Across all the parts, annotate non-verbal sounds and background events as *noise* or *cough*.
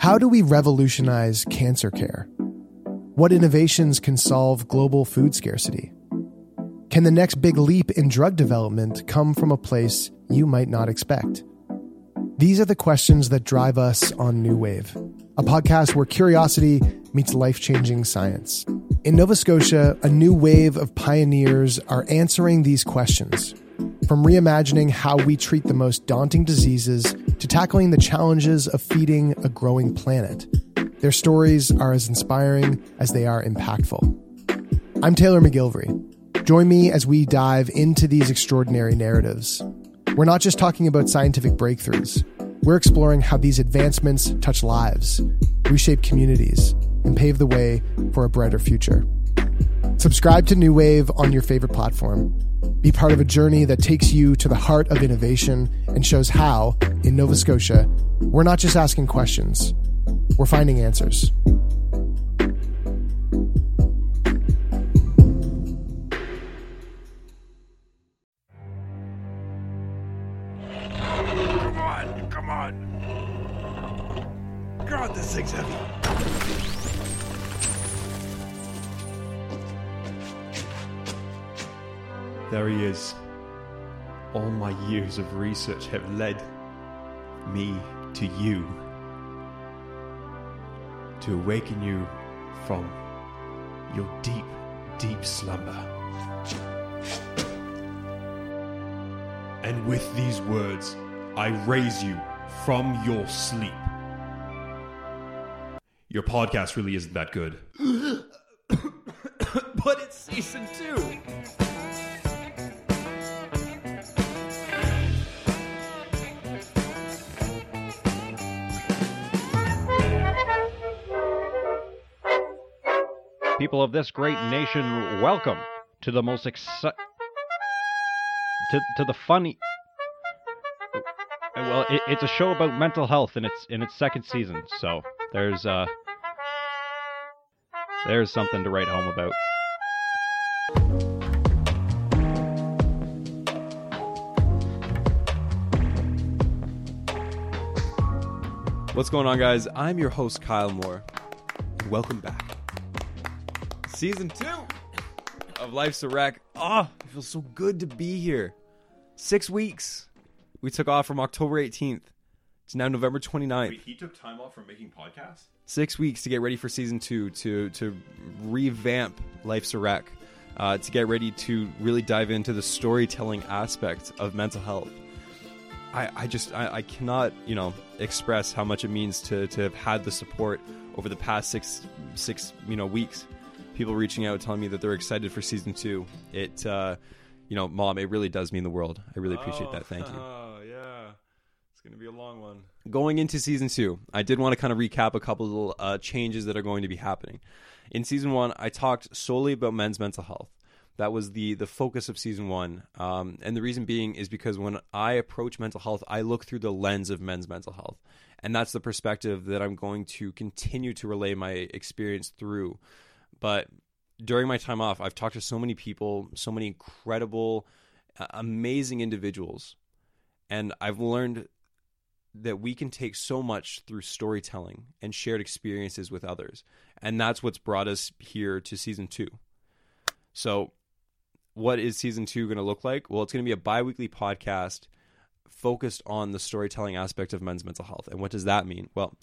How do we revolutionize cancer care? What innovations can solve global food scarcity? Can the next big leap in drug development come from a place you might not expect? These are the questions that drive us on New Wave, a podcast where curiosity meets life changing science. In Nova Scotia, a new wave of pioneers are answering these questions. From reimagining how we treat the most daunting diseases to tackling the challenges of feeding a growing planet. Their stories are as inspiring as they are impactful. I'm Taylor McGilvery. Join me as we dive into these extraordinary narratives. We're not just talking about scientific breakthroughs, we're exploring how these advancements touch lives, reshape communities, and pave the way for a brighter future. Subscribe to New Wave on your favorite platform. Be part of a journey that takes you to the heart of innovation and shows how, in Nova Scotia, we're not just asking questions, we're finding answers. Come on, come on. God, this thing's heavy. There he is. All my years of research have led me to you. To awaken you from your deep, deep slumber. And with these words, I raise you from your sleep. Your podcast really isn't that good. *coughs* but it's season two. People of this great nation, welcome to the most exci- to to the funny. Well, it, it's a show about mental health in its in its second season, so there's uh there's something to write home about. What's going on, guys? I'm your host, Kyle Moore. Welcome back. Season two of Life's a Wreck. Oh, it feels so good to be here. Six weeks. We took off from October 18th. It's now November 29th. Wait, he took time off from making podcasts? Six weeks to get ready for season two, to to revamp Life's a Wreck, uh, to get ready to really dive into the storytelling aspect of mental health. I, I just I, I cannot you know express how much it means to to have had the support over the past six six you know weeks. People reaching out telling me that they're excited for season two. It uh, you know, mom, it really does mean the world. I really appreciate that. Thank you. Oh, *laughs* yeah. It's going to be a long one. going into season two, I did want to kind of recap a couple of little uh, changes that are going to be happening. In season one, I talked solely about men's mental health. That was the the focus of season one, um, and the reason being is because when I approach mental health, I look through the lens of men's mental health, and that's the perspective that I'm going to continue to relay my experience through. But during my time off, I've talked to so many people, so many incredible, uh, amazing individuals, and I've learned that we can take so much through storytelling and shared experiences with others. And that's what's brought us here to season two. So, what is season two going to look like? Well, it's going to be a bi weekly podcast focused on the storytelling aspect of men's mental health. And what does that mean? Well,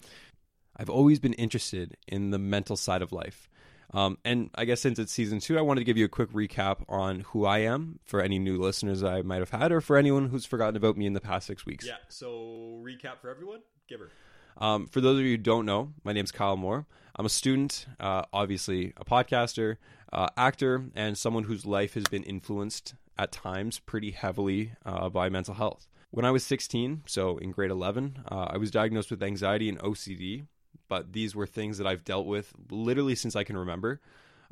I've always been interested in the mental side of life. Um, and I guess since it's season two, I wanted to give you a quick recap on who I am for any new listeners I might have had, or for anyone who's forgotten about me in the past six weeks. Yeah, so recap for everyone. Give her. Um, for those of you who don't know, my name's Kyle Moore. I'm a student, uh, obviously a podcaster, uh, actor, and someone whose life has been influenced at times pretty heavily uh, by mental health. When I was 16, so in grade 11, uh, I was diagnosed with anxiety and OCD, but these were things that I've dealt with literally since I can remember.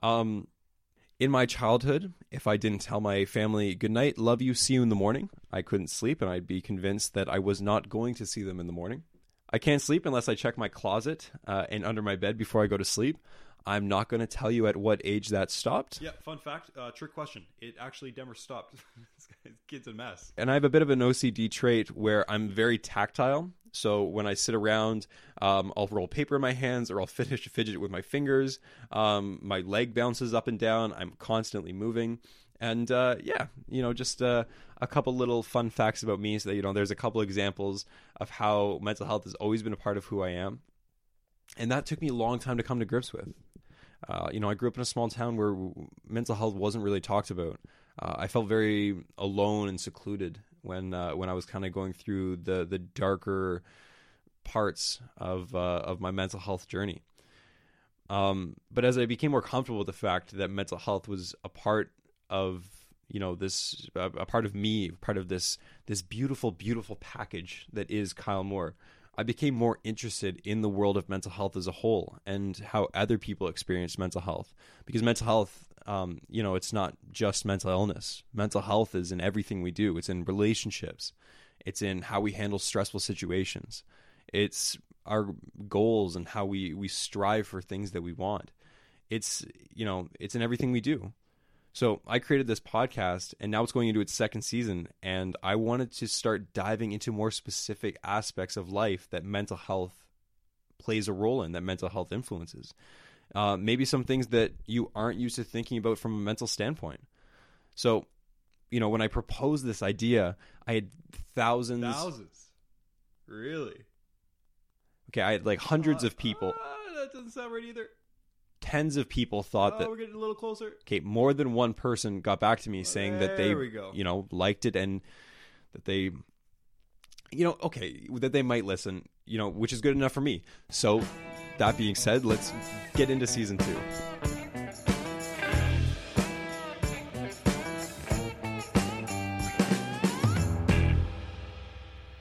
Um, in my childhood, if I didn't tell my family good night, love you, see you in the morning, I couldn't sleep and I'd be convinced that I was not going to see them in the morning. I can't sleep unless I check my closet uh, and under my bed before I go to sleep. I'm not going to tell you at what age that stopped. Yeah, fun fact, uh, trick question. It actually never stopped. *laughs* this guy's kid's a mess. And I have a bit of an OCD trait where I'm very tactile. So when I sit around, um, I'll roll paper in my hands or I'll *laughs* finish fidget with my fingers. Um, my leg bounces up and down. I'm constantly moving. And uh, yeah, you know, just uh, a couple little fun facts about me so that, you know, there's a couple examples of how mental health has always been a part of who I am. And that took me a long time to come to grips with. Uh, you know, I grew up in a small town where mental health wasn't really talked about. Uh, I felt very alone and secluded when uh, when I was kind of going through the the darker parts of uh, of my mental health journey. Um, but as I became more comfortable with the fact that mental health was a part of you know this a part of me, part of this this beautiful beautiful package that is Kyle Moore. I became more interested in the world of mental health as a whole and how other people experience mental health because mental health um, you know, it's not just mental illness. Mental health is in everything we do. It's in relationships. It's in how we handle stressful situations. It's our goals and how we we strive for things that we want. It's you know, it's in everything we do. So I created this podcast, and now it's going into its second season, and I wanted to start diving into more specific aspects of life that mental health plays a role in, that mental health influences uh, maybe some things that you aren't used to thinking about from a mental standpoint. So, you know, when I proposed this idea, I had thousands. Thousands. Really? Okay, I had like hundreds Uh, of people. uh, that doesn't sound right either. Tens of people thought oh, that. we're getting a little closer. Okay, more than one person got back to me saying that they, there we go. you know, liked it and that they, you know, okay, that they might listen, you know, which is good enough for me. So, that being said, let's get into season two.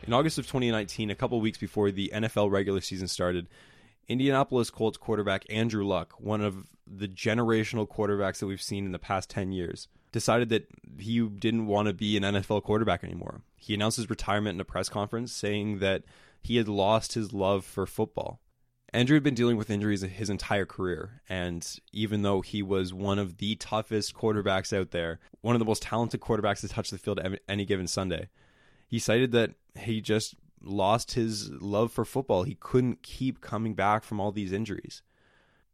In August of 2019, a couple weeks before the NFL regular season started, Indianapolis Colts quarterback Andrew Luck, one of the generational quarterbacks that we've seen in the past 10 years, decided that he didn't want to be an NFL quarterback anymore. He announced his retirement in a press conference, saying that he had lost his love for football. Andrew had been dealing with injuries his entire career, and even though he was one of the toughest quarterbacks out there, one of the most talented quarterbacks to touch the field any given Sunday, he cited that he just lost his love for football. He couldn't keep coming back from all these injuries.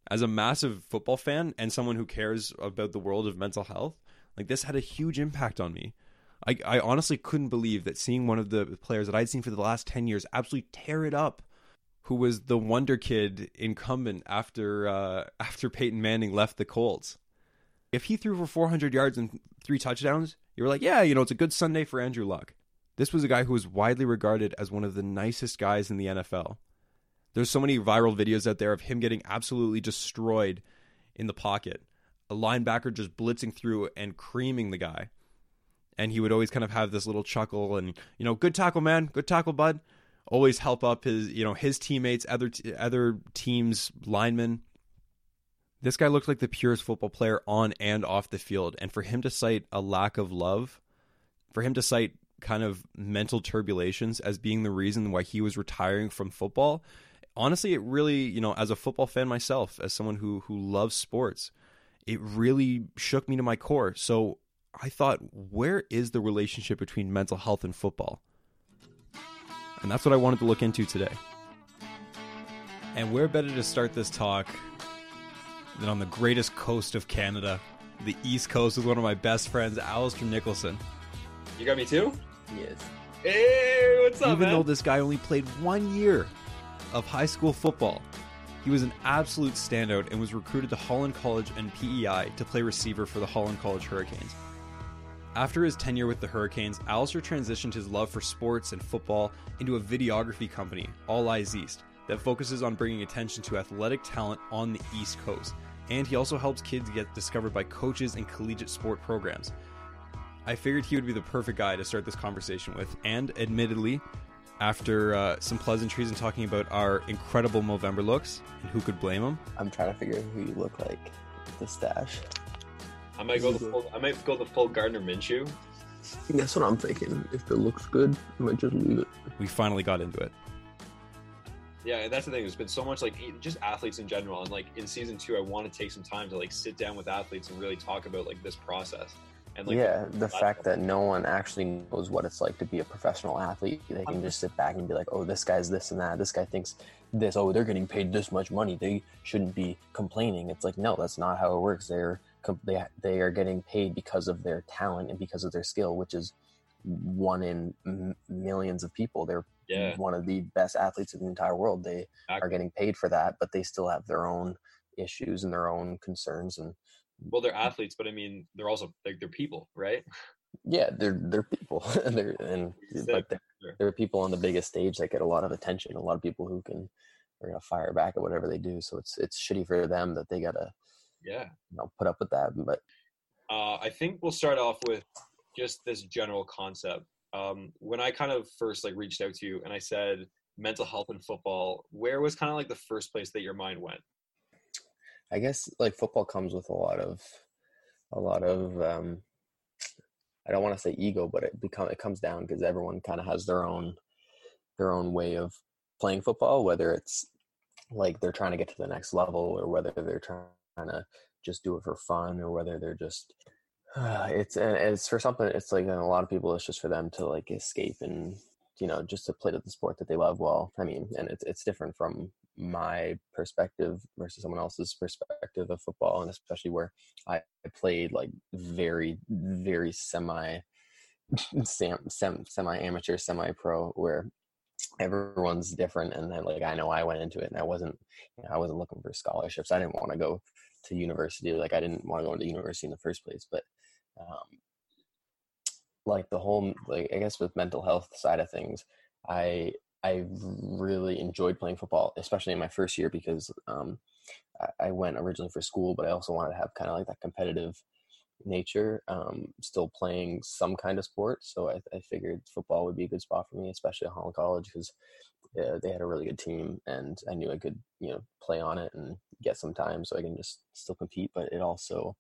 As a massive football fan and someone who cares about the world of mental health, like this had a huge impact on me. I, I honestly couldn't believe that seeing one of the players that I'd seen for the last 10 years absolutely tear it up who was the wonder kid incumbent after uh, *laughs* after Peyton Manning left the Colts. If he threw for 400 yards and three touchdowns, you were like, yeah, you know, it's a good Sunday for Andrew Luck. This was a guy who was widely regarded as one of the nicest guys in the NFL. There's so many viral videos out there of him getting absolutely destroyed in the pocket. A linebacker just blitzing through and creaming the guy. And he would always kind of have this little chuckle and, you know, good tackle, man. Good tackle, bud always help up his you know his teammates other t- other teams linemen this guy looked like the purest football player on and off the field and for him to cite a lack of love for him to cite kind of mental turbulations as being the reason why he was retiring from football honestly it really you know as a football fan myself as someone who who loves sports it really shook me to my core so i thought where is the relationship between mental health and football and that's what I wanted to look into today. And where better to start this talk than on the greatest coast of Canada, the East Coast, with one of my best friends, Allister Nicholson. You got me too? Yes. Hey, what's up, Even man? though this guy only played one year of high school football, he was an absolute standout and was recruited to Holland College and PEI to play receiver for the Holland College Hurricanes. After his tenure with the Hurricanes, Allister transitioned his love for sports and football into a videography company, All Eyes East, that focuses on bringing attention to athletic talent on the East Coast. And he also helps kids get discovered by coaches and collegiate sport programs. I figured he would be the perfect guy to start this conversation with, and admittedly, after uh, some pleasantries and talking about our incredible Movember looks, and who could blame him, I'm trying to figure out who you look like with the stash. I might go the full. I might go the full Gardner Minshew. That's what I'm thinking. If it looks good, I might just leave it. we finally got into it. Yeah, and that's the thing. There's been so much like e- just athletes in general, and like in season two, I want to take some time to like sit down with athletes and really talk about like this process. And like, yeah, the fact that no one actually knows what it's like to be a professional athlete. They can just sit back and be like, "Oh, this guy's this and that. This guy thinks this. Oh, they're getting paid this much money. They shouldn't be complaining." It's like, no, that's not how it works. They're they they are getting paid because of their talent and because of their skill, which is one in m- millions of people. They're yeah, one of the best athletes in the entire world. They are getting paid for that, but they still have their own issues and their own concerns and well, they're athletes, but I mean, they're also like they're people, right? yeah they're they're people *laughs* they're and but they're, they're people on the biggest stage that get a lot of attention a lot of people who can are gonna fire back at whatever they do so it's it's shitty for them that they gotta Yeah. you know put up with that but Uh, I think we'll start off with just this general concept. Um, when I kind of first like reached out to you and I said mental health and football, where was kind of like the first place that your mind went? I guess like football comes with a lot of a lot of um i don't want to say ego but it become it comes down because everyone kind of has their own their own way of playing football whether it's like they're trying to get to the next level or whether they're trying to just do it for fun or whether they're just *sighs* it's and it's for something it's like a lot of people it's just for them to like escape and you know just to play to the sport that they love well i mean and it's it's different from my perspective versus someone else's perspective of football and especially where i played like very very semi *laughs* sem, sem, semi amateur semi pro where everyone's different and then like i know i went into it and i wasn't you know, i wasn't looking for scholarships. I didn't want to go to university like i didn't want to go into university in the first place but um like the whole like i guess with mental health side of things i i really enjoyed playing football especially in my first year because um i, went originally for school but i also wanted to have kind of like that competitive nature um still playing some kind of sport. So i, I figured football would be a good spot for me especially at holland college because uh, they had a really good team and i knew i could you know play on it and get some time so i can just still compete but it also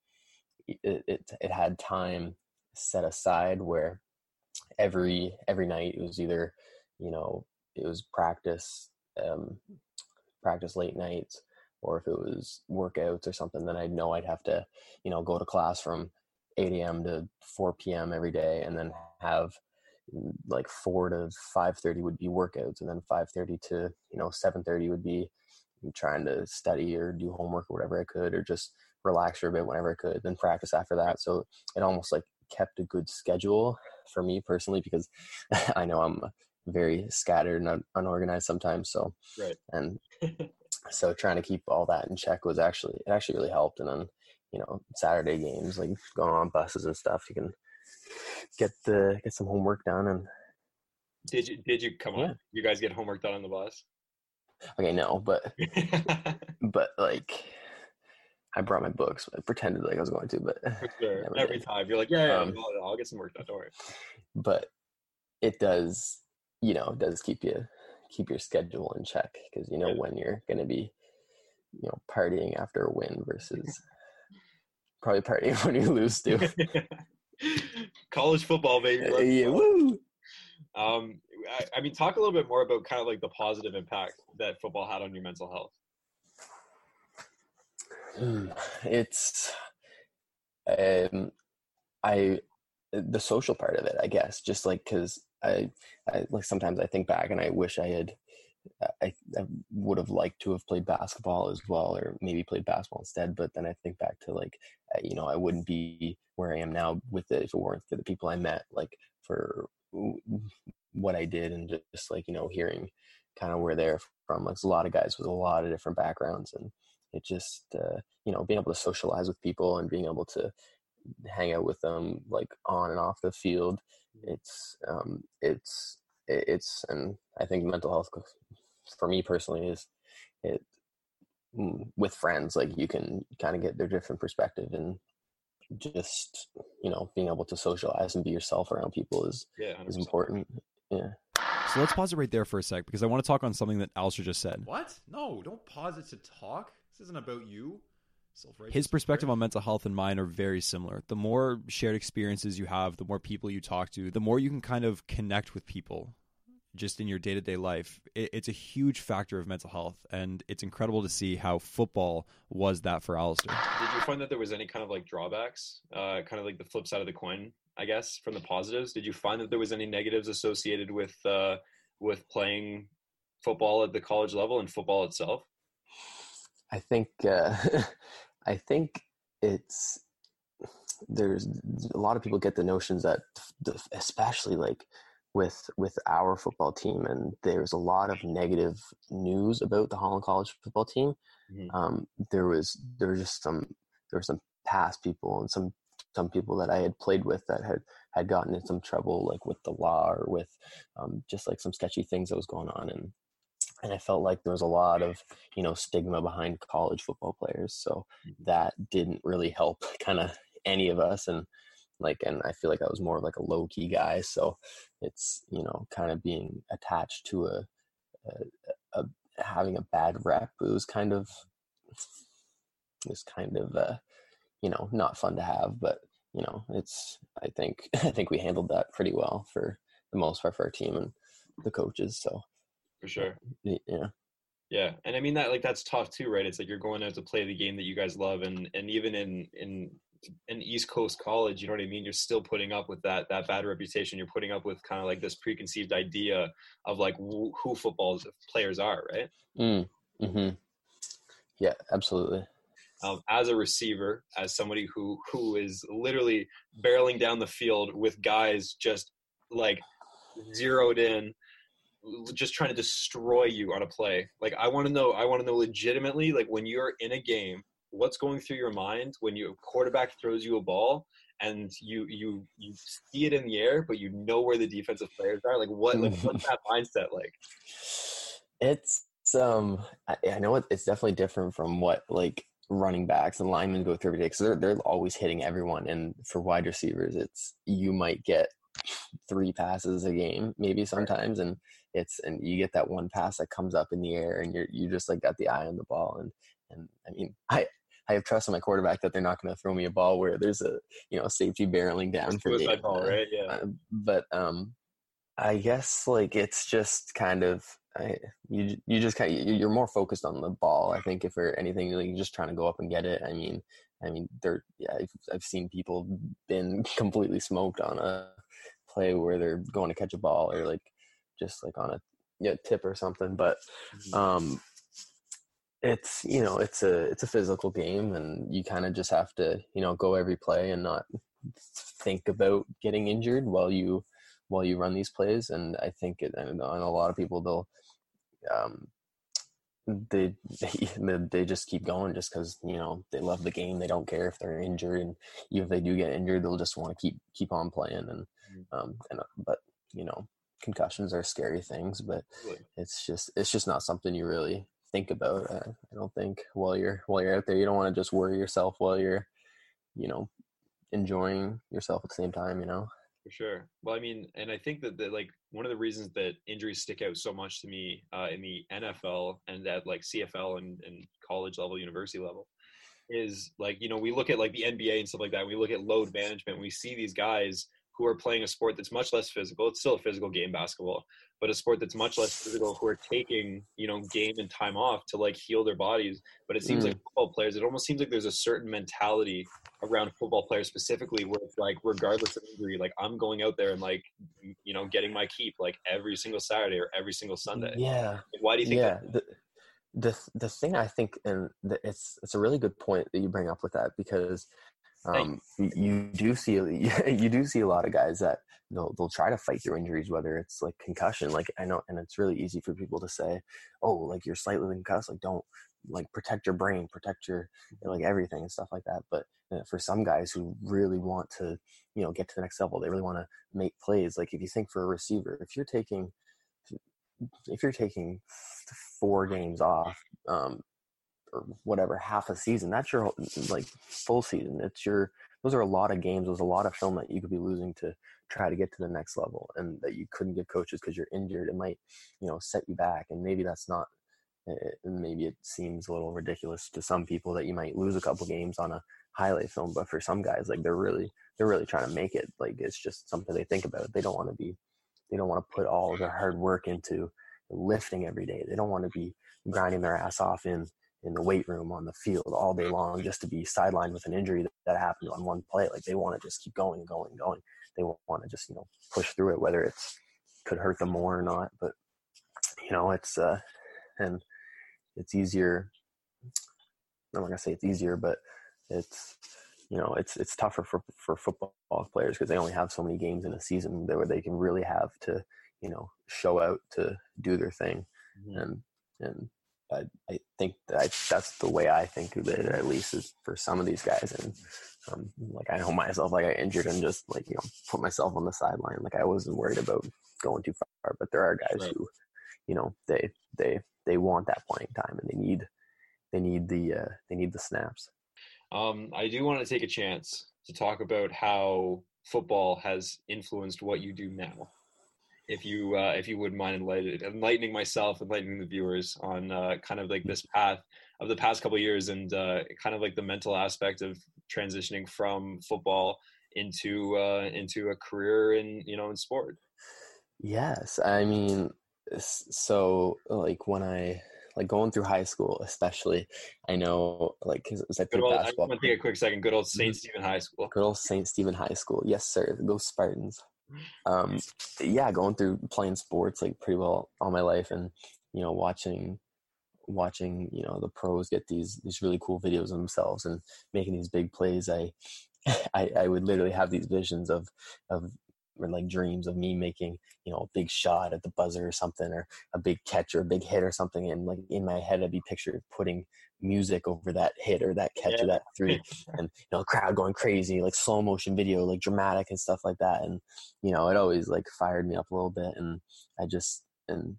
it, it, it had time set aside where every every night it was either you know it was practice um practice late nights or if it was workouts or something then i'd know i'd have to you know go to class from 8 a.m to 4 p.m every day and then have mm, like 4 to 5.30 would be workouts and then 5.30 to you know 7.30 would be trying to study or do homework or whatever i could or just relax for a bit whenever i could then practice after that. So it almost like kept a good schedule for me personally because *laughs* i know i'm very scattered and unorganized sometimes so Right. and *laughs* so trying to keep all that in check was actually it actually really helped and then you know saturday games like going on buses and stuff you can get the get some homework done and Did you did you come Yeah. on? You guys get homework done on the bus? okay no but *laughs* but like i brought my books i pretended like i was going to but *laughs* sure. Every did. time you're like, yeah, yeah, Um, I'll, get some work done. Don't worry. but it does you know it does keep you keep your schedule in check because you know when you're going to be you know partying after a win versus *laughs* probably partying *laughs* when you lose too College football, baby. Uh, yeah, woo. Um, I, I mean, talk a little bit more about kind of like the positive impact that football had on your mental health. Hmm, it's um i the social part of it i guess just like because I, I like sometimes i think back and i wish i had I, I would have liked to have played basketball as well or maybe played basketball instead but then i think back to like uh, you know i wouldn't be where i am now with it if it weren't for the people i met like for what i did and just like you know hearing kind of where they're from like a lot of guys with a lot of different backgrounds and it just uh, you know being able to socialize with people and being able to hang out with them like on and off the field it's um it's it's and i think mental health for me personally is it mm, with friends like you can kind of get their different perspective and just you know being able to socialize and be yourself around people is Yeah, is 100%. important yeah So let's pause it right there for a sec because I want to talk on something that Allister just said. What? No, don't pause it to talk. This isn't about you. His perspective prick. on mental health and mine are very similar. The more shared experiences you have, the more people you talk to, the more you can kind of connect with people just in your day to day life, it, it's a huge factor of mental health, and it's incredible to see how football was that for Allister. Did you find that there was any kind of like drawbacks, uh, kind of like the flip side of the coin, I guess, from the positives? Did you find that there was any negatives associated with uh, with playing football at the college level and football itself? I think uh, *laughs* I think it's there's a lot of people get the notions that especially like with with our football team and there's a lot of negative news about the Holland College football team. Mm-hmm. Um, there was there was just some there were some past people and some some people that I had played with that had had gotten in some trouble like with the law or with um, just like some sketchy things that was going on and and I felt like there was a lot of you know stigma behind college football players so mm-hmm. that didn't really help *laughs* kind of any of us and like and i feel like i was more of like a low key guy so it's you know kind of being attached to a, a, a having a bad rep it was kind of it was kind of uh you know not fun to have but you know it's i think *laughs* i think we handled that pretty well for the most part for our team and the coaches so for sure yeah yeah, and I mean that like that's tough too, right? It's like you're going out to play the game that you guys love, and and even in in an East Coast college, you know what I mean? You're still putting up with that that bad reputation. You're putting up with kind of like this preconceived idea of like who, who football players are, right? Mm, hmm Yeah, absolutely. Um, as a receiver, as somebody who who is literally barreling down the field with guys just like zeroed in, just trying to destroy you on a play. Like I want to know, I want to know legitimately, like when you're in a game what's going through your mind when your quarterback throws you a ball and you you you see it in the air but you know where the defensive players are? Like what like *laughs* what's that mindset like? It's um I, I know it, it's definitely different from what like running backs and linemen go through every day because they're, they're always hitting everyone and for wide receivers it's you might get three passes a game maybe sometimes and it's and you get that one pass that comes up in the air and you're you just like got the eye on the ball and and I mean *laughs* I I have trust in my quarterback that they're not going to throw me a ball where there's a you know safety barreling down for me. Ball, right? Yeah. Uh, but um, I guess like it's just kind of I, you you just kind of, you're more focused on the ball. I think if for anything, like you're just trying to go up and get it. I mean, I mean, there yeah, I've, I've seen people been *laughs* completely smoked on a play where they're going to catch a ball or like just like on a yeah, tip or something. But mm-hmm. um, it's you know it's a it's a physical game and you kind of just have to you know go every play and not think about getting injured while you while you run these plays and i think it and a lot of people they'll um they *laughs* they, they just keep going just because you know they love the game they don't care if they're injured and even if they do get injured they'll just want to keep keep on playing and mm. um and uh, but you know concussions are scary things but it's just it's just not something you really think about. Uh, I don't think while you're while you're out there, you don't want to just worry yourself while you're, you know, enjoying yourself at the same time. You know. For sure. Well, I mean, and I think that, that like one of the reasons that injuries stick out so much to me uh, in the NFL and at like CFL and, and college level, university level, is like you know we look at like the NBA and stuff like that. We look at load management. We see these guys who are playing a sport that's much less physical. It's still a physical game, basketball, but a sport that's much less physical who are taking you know game and time off to like heal their bodies but it seems mm. like football players it almost seems like there's a certain mentality around football players specifically where it's like regardless of injury like i'm going out there and like you know getting my keep like every single saturday or every single sunday yeah like, why do you think yeah the, the the thing i think and the, it's it's a really good point that you bring up with that because um, you do see you do see a *laughs* lot of guys that they'll they'll try to fight through injuries, whether it's like concussion. Like I know, and it's really easy for people to say, "Oh, like you're slightly concussed. Like don't like protect your brain, protect your like everything and stuff like that." But uh, for some guys who really want to, you know, get to the next level, they really want to make plays. Like if you think for a receiver, if you're taking if you're taking four games off um, or whatever half a season that's your like full season it's your those are a lot of games there's a lot of film that you could be losing to try to get to the next level and that you couldn't give coaches because you're injured it might you know set you back and maybe that's not eh, eh, maybe it seems a little ridiculous to some people that you might lose a couple games on a highlight film but for some guys like they're really they're really trying to make it like it's just something they think about they don't want to be they don't want to put all their hard work into lifting every day. They don't want to be grinding their ass off in in the weight room on the field all day long just to be sidelined with an injury that, that happened on one play. Like they want to just keep going and going and going. They want to just you know push through it, whether it's could hurt them more or not. But you know it's uh and it's easier. I'm not gonna say it's easier, but it's you know it's it's tougher for for football players because they only have so many games in a season where they can really have to you know show out to do their thing mm-hmm. and and I, I think that that's the way I think of it at least is for some of these guys and um, like I know myself like I injured and just like you know put myself on the sideline like I wasn't worried about going too far but there are guys right. who you know they they they want that playing time and they need they need the uh, they need the snaps um, I do want to take a chance to talk about how football has influenced what you do now. If you uh, if you wouldn't mind enlightening, enlightening myself, enlightening the viewers on uh, kind of like this path of the past couple years and uh, kind of like the mental aspect of transitioning from football into uh, into a career in you know in sport. Yes, I mean, so like when I like going through high school, especially. I know, like, because I played old, basketball. I want to take a quick second. Good old Saint mm-hmm. Stephen High School. Good old Saint Stephen High School. Yes, sir. Go Spartans. Um, yeah, going through playing sports like pretty well all my life, and you know, watching watching you know the pros get these these really cool videos of themselves and making these big plays i *laughs* I, I would literally have these visions of of or like dreams of me making you know a big shot at the buzzer or something or a big catch or a big hit or something and like in my head i'd be pictured putting music over that hit or that catch yeah. or that three *laughs* and you know crowd going crazy like slow motion video like dramatic and stuff like that and you know it always like fired me up a little bit and i just and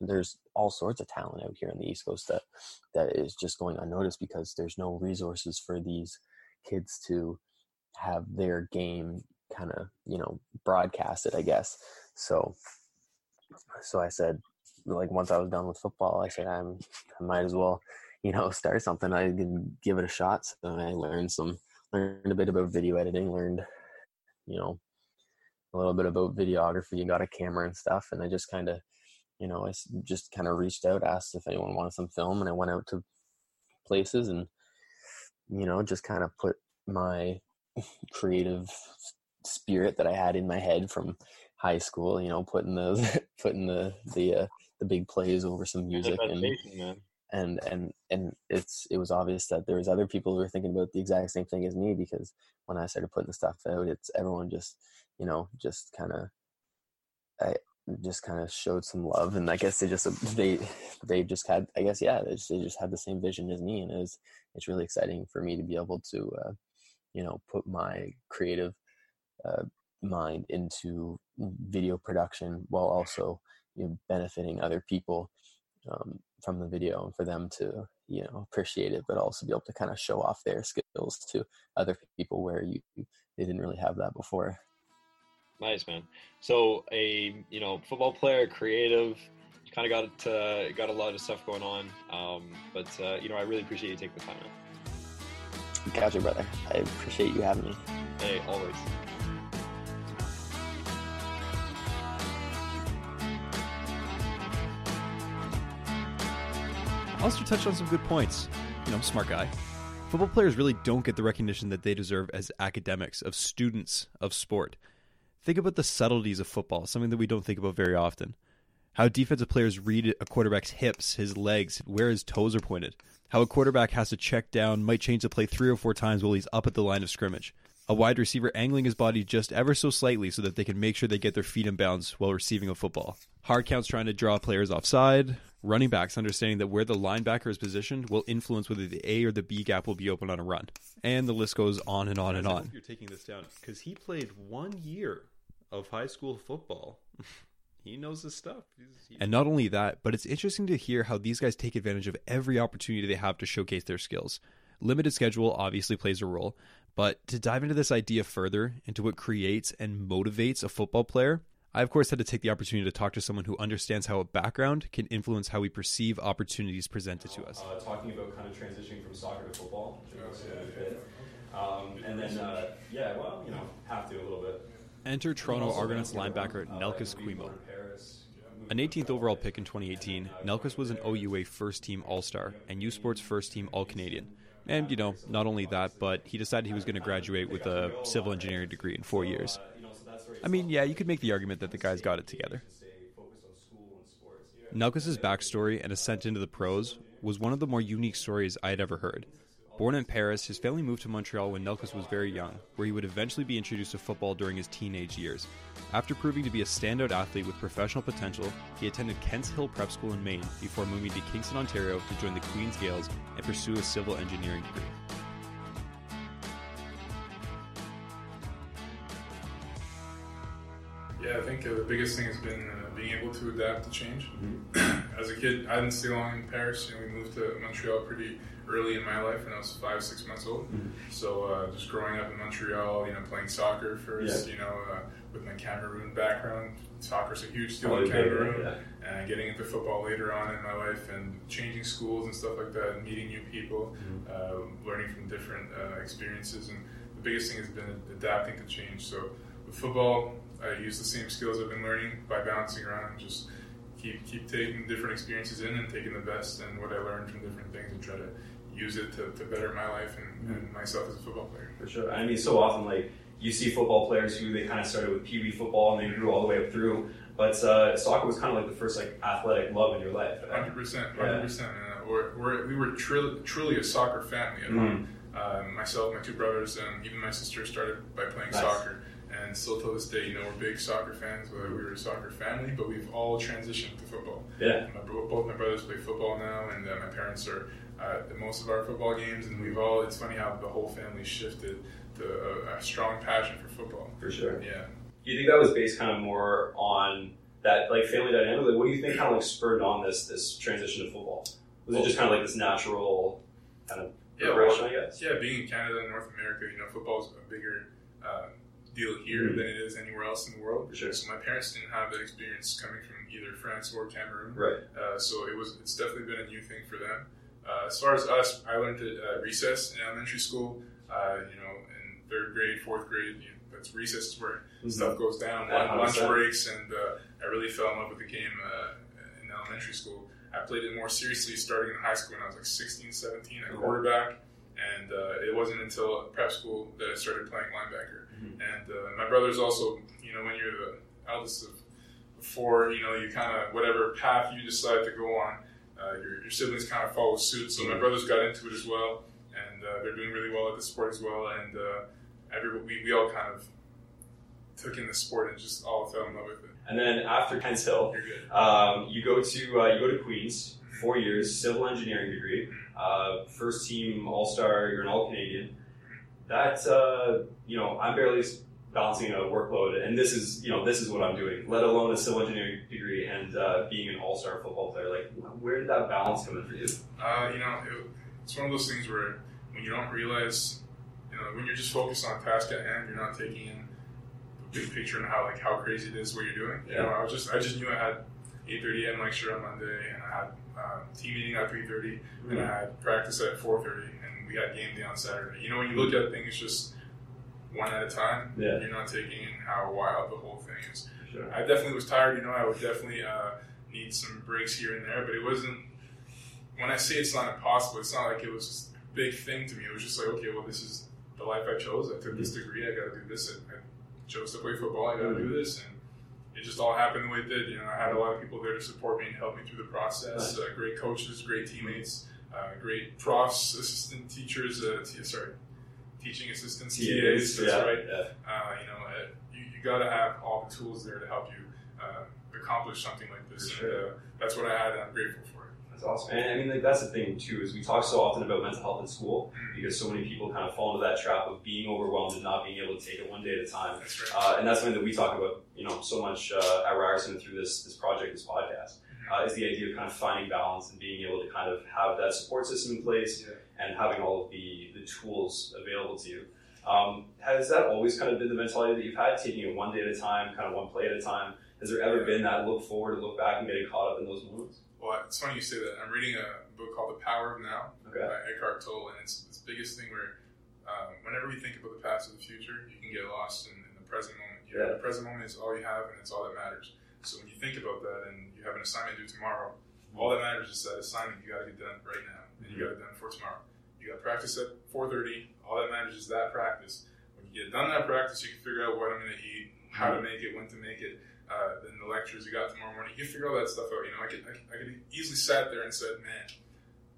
there's all sorts of talent out here on the east coast that that is just going unnoticed because there's no resources for these kids to have their game kind of you know broadcast it i guess so so i said like once i was done with football i said i'm i might as well you know *laughs* start something i can give it a shot so i learned some learned a bit about video editing learned you know a little bit about videography and got a camera and stuff and i just kind of you know i just kind of reached out asked if anyone wanted some film and i went out to places and you know just kind of put my *laughs* creative spirit that I had in my head from high school. You know, putting the *laughs* putting the the uh, the big plays over some music and and and and it's it was obvious that there was other people who were thinking about the exact same thing as me because when I started putting the stuff out, it's everyone just you know just kind of I just kind of showed some love and I guess they just they they just had I guess yeah they just, they just had the same vision as me and it was it's really exciting for me to be able to uh, you know put my creative uh, mind into video production while also you know, benefiting other people. Um, from the video and for them to you know appreciate it but also be able to kind of show off their skills to other people where you they didn't really have that before. Nice man. So a you know football player creative kind of got uh, got a lot of stuff going on um, but uh, you know i really appreciate you taking the time man. gotcha brother. I appreciate you having me. Hey always Allister touched on some good points. You know, smart guy. Football players really don't get the recognition that they deserve as academics, of students of sport. Think about the subtleties of football, something that we don't think about very often. How defensive players read a quarterback's hips, his legs, where his toes are pointed. How a quarterback has to check down, might change the play three or four times while he's up at the line of scrimmage. A wide receiver angling his body just ever so slightly so that they can make sure they get their feet in bounds while receiving a football. Hard counts trying to draw players offside, running backs understanding that where the linebacker is positioned will influence whether the A or the B gap will be open on a run. And the list goes on and on and on. you're taking this down because he played one year of high school football. *laughs* he knows his stuff. And not only that, but it's interesting to hear how these guys take advantage of every opportunity they have to showcase their skills. Limited schedule obviously plays a role, but to dive into this idea further, into what creates and motivates a football player, I, of course, had to take the opportunity to talk to someone who understands how a background can influence how we perceive opportunities presented to us. Uh, talking about kind of transitioning from soccer to football, um, and then uh, yeah, well, you know, have to a little bit. Enter Toronto Argonauts linebacker Nelkas Kwemo. An 18th overall pick in 2018, Nelkas was an OUA first team All Star and U Sports first team All Canadian. And, you know, not only that, but he decided he was going to graduate with a civil engineering degree in four years. I mean, yeah, you could make the argument that the guy's got it together. Nelkas's backstory and ascent into the pros was one of the more unique stories I had ever heard. Born in Paris, his family moved to Montreal when Nelkas was very young, where he would eventually be introduced to football during his teenage years. After proving to be a standout athlete with professional potential, he attended Kents Hill Prep School in Maine before moving to Kingston, Ontario to join the Queen's Gaels and pursue a civil engineering degree. Think uh, the biggest thing has been uh, being able to adapt to change. As a kid, I didn't stay long in Paris. You know, we moved to Montreal pretty early in my life when I was five, six months old. So uh, just growing up in Montreal, you know, playing soccer first, you know, uh, with my Cameroon background, soccer's a huge deal Oh, in yeah, yeah, Cameroon. yeah. And getting into football later on in my life and changing schools and stuff like that, and meeting new people, uh, learning from different uh, experiences. And the biggest thing has been adapting to change. So with football, I use the same skills I've been learning by bouncing around and just keep keep taking different experiences in and taking the best and what I learned from different things and try to use it to, to better my life and, and myself as a football player. For sure. I mean, so often, like, you see football players who they kind of started with Pee Wee football and they grew all the way up through. But uh, soccer was kind of like the first, like, athletic love in your life. Hundred percent, hundred percent. We were truly, truly a soccer family at home. Uh, myself, my two brothers, and even my sister started by playing Nice. soccer. And still to this day, you know, we're big soccer fans. Whether we were a soccer family, but we've all transitioned to football. Yeah. My, both my brothers play football now, and uh, my parents are uh, at most of our football games. And we've all. It's funny how the whole family shifted to a, a strong passion for football. For sure. Yeah. Do you think that was based kind of more on that, like, family dynamic? Like, what do you think kind of, like, spurred on this this transition to football? Was it just kind of like this natural kind of Yeah, progression, well, I guess? Yeah, being in Canada and North America, you know, football's a bigger uh, deal here Mhm. than it is anywhere else in the world. Sure. So my parents didn't have that experience coming from either France or Cameroon. Right. Uh, so it was it's definitely been a new thing for them. Uh, as far as us, I learned at uh, recess in elementary school. Uh, you know, in third grade, fourth grade, you know, that's recess is where stuff goes down. Yeah, lun- lunch breaks, and uh, I really fell in love with the game uh, in elementary school. I played it more seriously starting in high school when I was like 16, 17 at Okay. quarterback. And uh, it wasn't until prep school that I started playing linebacker. Mhm. And uh, my brother's also, you know, when you're the eldest of four, you know, you kind of, whatever path you decide to go on, uh, your, your siblings kind of follow suit. So my brothers got into it as well. And uh, they're doing really well at the sport as well. And uh, every, we, we all kind of took in the sport and just all fell in love with it. And then after Kents Hill. Um, you go to uh, you go to Queens, four years, civil engineering degree, uh, first team All Star. You're an All Canadian. That uh, you know, I'm barely balancing a workload, and this is you know this is what I'm doing. Let alone a civil engineering degree and uh, being an All Star football player. Like, where did that balance come in for you? Uh, you know, it, it's one of those things where when you don't realize, you know, when you're just focused on task at hand, you're not taking in the big picture and how like how crazy it is what you're doing. You know, I was just I just knew I had 8:30 a.m. lecture on Monday, and I had um, team meeting at 3:30, and I had practice at 4:30, and we got game day on Saturday. You know, when you look at things just one at a time, Yeah. you're not taking in how wild the whole thing is. Sure. I definitely was tired. You know, I would definitely uh, need some breaks here and there, but it wasn't. When I say it's not impossible, it's not like it was just a big thing to me. It was just like, okay, well, this is the life I chose. I took this degree. I got to do this. I chose to play football. I got to do this, and it just all happened the way it did. You know, I had a lot of people there to support me and help me through the process. Uh, great coaches, great teammates, uh, great profs, assistant teachers. Uh, t- sorry, teaching assistants, TAs. That's yeah, right yeah. uh, you know, uh, you, you got to have all the tools there to help you uh, accomplish something like this. For And uh, that's what I had, and I'm grateful for it. That's awesome. And I mean, like that's the thing too is we talk so often about mental health in school Mm. because so many people kind of fall into that trap of being overwhelmed and not being able to take it one day at a time. That's right. Uh, and that's something that we talk about, you know, so much uh, at Ryerson through this this project, this podcast, uh, is the idea of kind of finding balance and being able to kind of have that support system in place Yeah. and having all of the the tools available to you. Um, has that always kind of been the mentality that you've had, taking it one day at a time, kind of one play at a time? Has there ever been that look forward, and look back, and getting caught up in those moments? Well, it's funny you say that. I'm reading a book called The Power of Now Okay. by Eckhart Tolle, and it's this biggest thing where um, whenever we think about the past or the future, you can get lost in, in the present moment. You know, the present moment is all you have, and it's all that matters. So when you think about that, and you have an assignment due tomorrow, all that matters is that assignment you got to get done right now, and you got it done for tomorrow. You got practice at 4:30. All that matters is that practice. When you get done that practice, you can figure out what I'm going to eat, how to make it, when to make it. Uh, then the lectures you got tomorrow morning, you can figure all that stuff out. You know, I could, I could, I could easily sat there and said, man,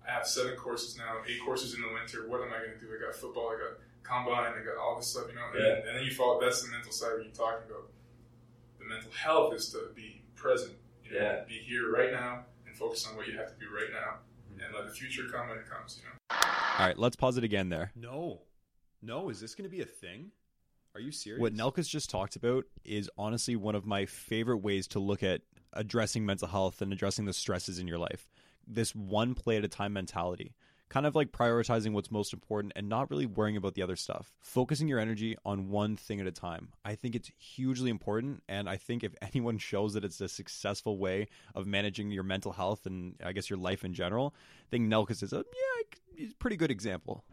I have seven courses now, eight courses in the winter. What am I going to do? I got football, I got combine, I got all this stuff, you know. And, Yeah. and then you fall. That's the mental side when you're talking about. The mental health is to be present. You know, Yeah. Be here right now and focus on what you have to do right now, and let the future come when it comes. You know. All right, let's pause it again there. No, no. Is this going to be a thing? Are you serious? What Nelkas just talked about is honestly one of my favorite ways to look at addressing mental health and addressing the stresses in your life. This one play at a time mentality. Kind of like prioritizing what's most important and not really worrying about the other stuff. Focusing your energy on one thing at a time. I think it's hugely important. And I think if *laughs* anyone shows that it's a successful way of managing your mental health and I guess your life in general, I think Nelkas is a yeah, he's a pretty good example.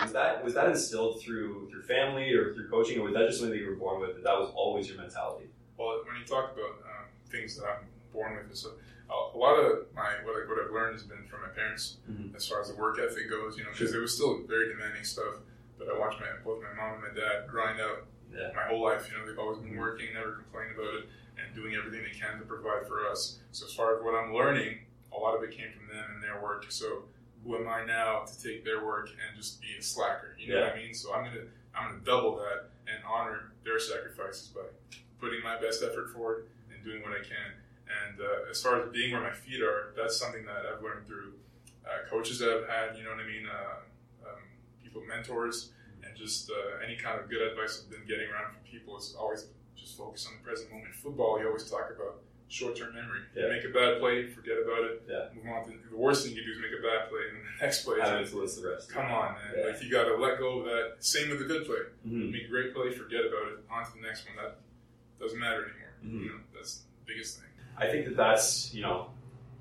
Was that was that instilled through through family or through coaching, or was that just something that you were born with? That that was always your mentality. Well, when you talk about um, things that I'm born with, it's a, a lot of my what, I, what I've learned has been from my parents Mhm. as far as the work ethic goes. You know, because it was still very demanding stuff. But I watched my both my mom and my dad grind out Yeah. my whole life. You know, they've always been working, never complained about it, and doing everything they can to provide for us. So as far as what I'm learning, a lot of it came from them and their work. So who am I now to take their work and just be a slacker? You know what I mean? So I'm gonna I'm gonna double that and honor their sacrifices by putting my best effort forward and doing what I can. And uh, as far as being where my feet are, that's something that I've learned through uh, coaches that I've had. You know what I mean? Uh, um, people, mentors, and just uh, any kind of good advice I've been getting around from people is always just focus on the present moment. Football, you always talk about short-term memory. Yeah. You make a bad play, forget about it. Yeah. Move on to the worst thing you do is make a bad play, and the *laughs* next play. Having is to list the rest. Come on, man! Yeah. Like you got to let go of that. Same with the good play. Mhm. Make a great play, forget about it. On to the next one. That doesn't matter anymore. Mhm. You know, that's the biggest thing. I think that that's you know,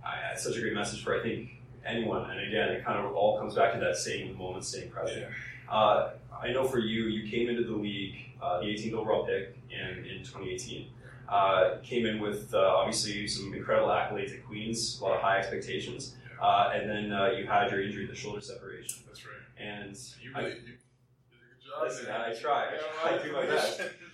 I, such a great message for I think anyone. And again, it kind of all comes back to that staying in the moment, staying present. Yeah. Uh, I know for you, you came into the league, uh, the 18th overall pick in, in 2018. Uh, came in with uh, obviously some incredible accolades at Queen's, a lot of high expectations, uh, and then uh, you had your injury, the shoulder separation. That's right. And You I- really you did a good job. Listen. I try. Yeah, *laughs* I do my best. *laughs*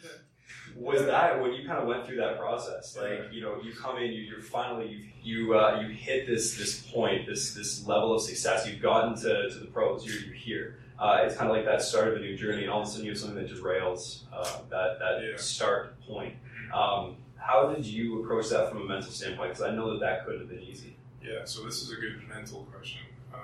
was that when you kind of went through that process? Like you know, you come in, you, you're finally you you uh, you hit this this point, this this level of success. You've gotten to, to the pros. You're, you're here. Uh, it's kind of like that start of a new journey, and all of a sudden you have something that derails uh, that that Yeah. start point. Um, how did you approach that from a mental standpoint? Because I know that that couldn't have been easy. Yeah, so this is a good mental question. Um,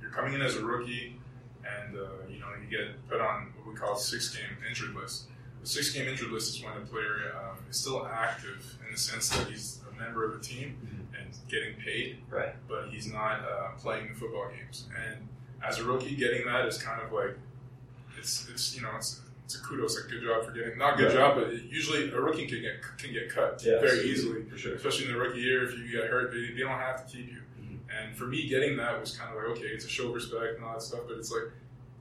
you're coming in as a rookie, and uh, you know you get put on what we call six game injury list. The six game injured list is when a player um, is still active in the sense that he's a member of the team and getting paid, Right. but he's not uh, playing the football games. And as a rookie, getting that is kind of like it's it's you know it's it's a kudos, like good job for getting not good Right. job, but usually a rookie can get can get cut Yeah, very easily for sure. especially in the rookie year, if you get hurt, they, they don't have to keep you. Mhm. And for me, getting that was kind of like, okay, it's a show of respect and all that stuff, but it's like,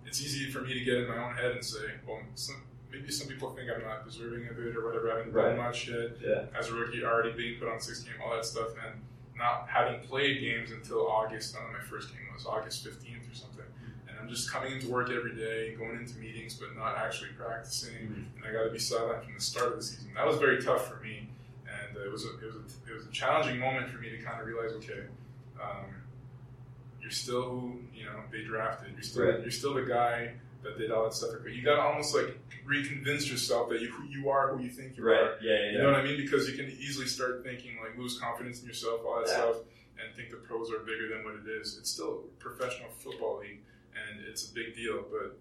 it's easy for me to get in my own head and say, well, some, maybe some people think I'm not deserving of it or whatever. I haven't Right. done much yet. Yeah. As a rookie, already being put on six game, all that stuff, and not having played games until August. I don't know, my first game was August 15th or something. And I'm just coming into work every day, going into meetings, but not actually practicing Mhm. and I got to be sidelined from the start of the season. That was very tough for me, and uh, it was a, it was a, it was a challenging moment for me to kind of realize, okay, um, you're still who you know they drafted. You're still Right. you're still the guy that did all that stuff. But you got to almost like reconvince yourself that you who you are who you think you Right. are. Yeah. Yeah. You know what I mean? Because you can easily start thinking like lose confidence in yourself, all that Yeah. stuff, and think the pros are bigger than what it is. It's still a professional football league, and it's a big deal. But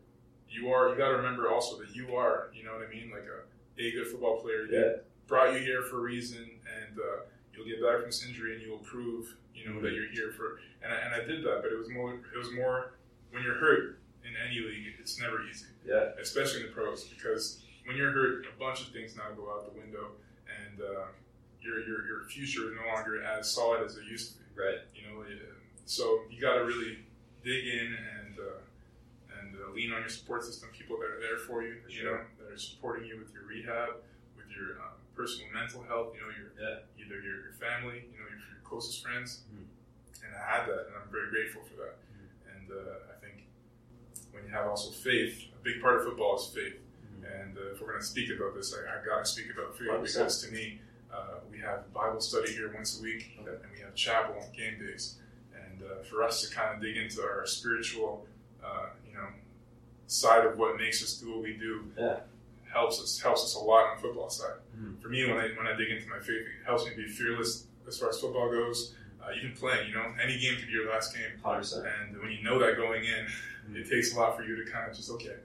you are you got to remember also that you are, you know what I mean, like a, a good football player. Yeah. brought you here for a reason, and uh, you'll get back from this injury, and you'll prove, you know, Mm-hmm. that you're here for. And I, and I did that, but it was more it was more when you're hurt in any league, it's never easy Yeah. especially in the pros, because when you're hurt, a bunch of things now go out the window, and uh, your, your your future is no longer as solid as it used to be. Right. You know, so you got to really dig in and uh, and uh, lean on your support system, people that are there for you. You know, that are supporting you with your rehab, with your uh, personal mental health. You know, your yeah. either your, your family, you know, your, your closest friends, and I had that, and I'm very grateful for that. And uh, I when you have also faith, a big part of football is faith. And uh, if we're going to speak about this, I, I got to speak about faith 100%. because to me, uh, we have Bible study here once a week, and we have chapel on game days. And uh, for us to kind of dig into our spiritual, uh, you know, side of what makes us do what we do, Yeah. helps us helps us a lot on the football side. For me, when I when I dig into my faith, it helps me be fearless as far as football goes. Uh, even playing, you know, any game could be your last game. 100%. And when you know that going in, it takes a lot for you to kind of just okay.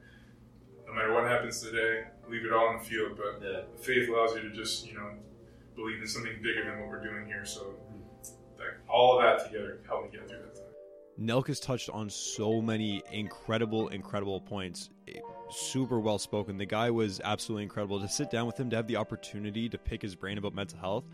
No matter what happens today, leave it all on the field. But Yeah. faith allows you to just you know believe in something bigger than what we're doing here. So like, all of that together helped me get through that time. Nelkas touched on so many incredible, incredible points. Eh, Super well spoken. The guy was absolutely incredible. To sit down with him, to have the opportunity to pick his brain about mental health,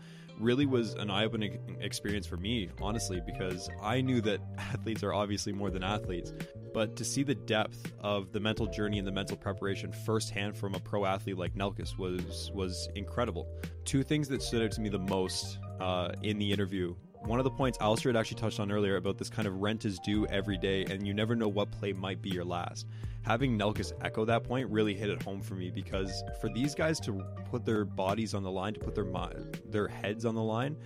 really was an eye opening experience for me, honestly, because I knew that *laughs* athletes are obviously more than athletes. But to see the depth of the mental journey and the mental preparation firsthand from a pro athlete like Nelkas was was incredible. Two things that stood out to me the most uh, in the interview one of the points Allister had actually touched on earlier about this kind of rent is due every day, and you never know what play might be your last. Having Nelkas echo that point really hit it home for me because for these guys to put their bodies on the line, to put their their heads on the line,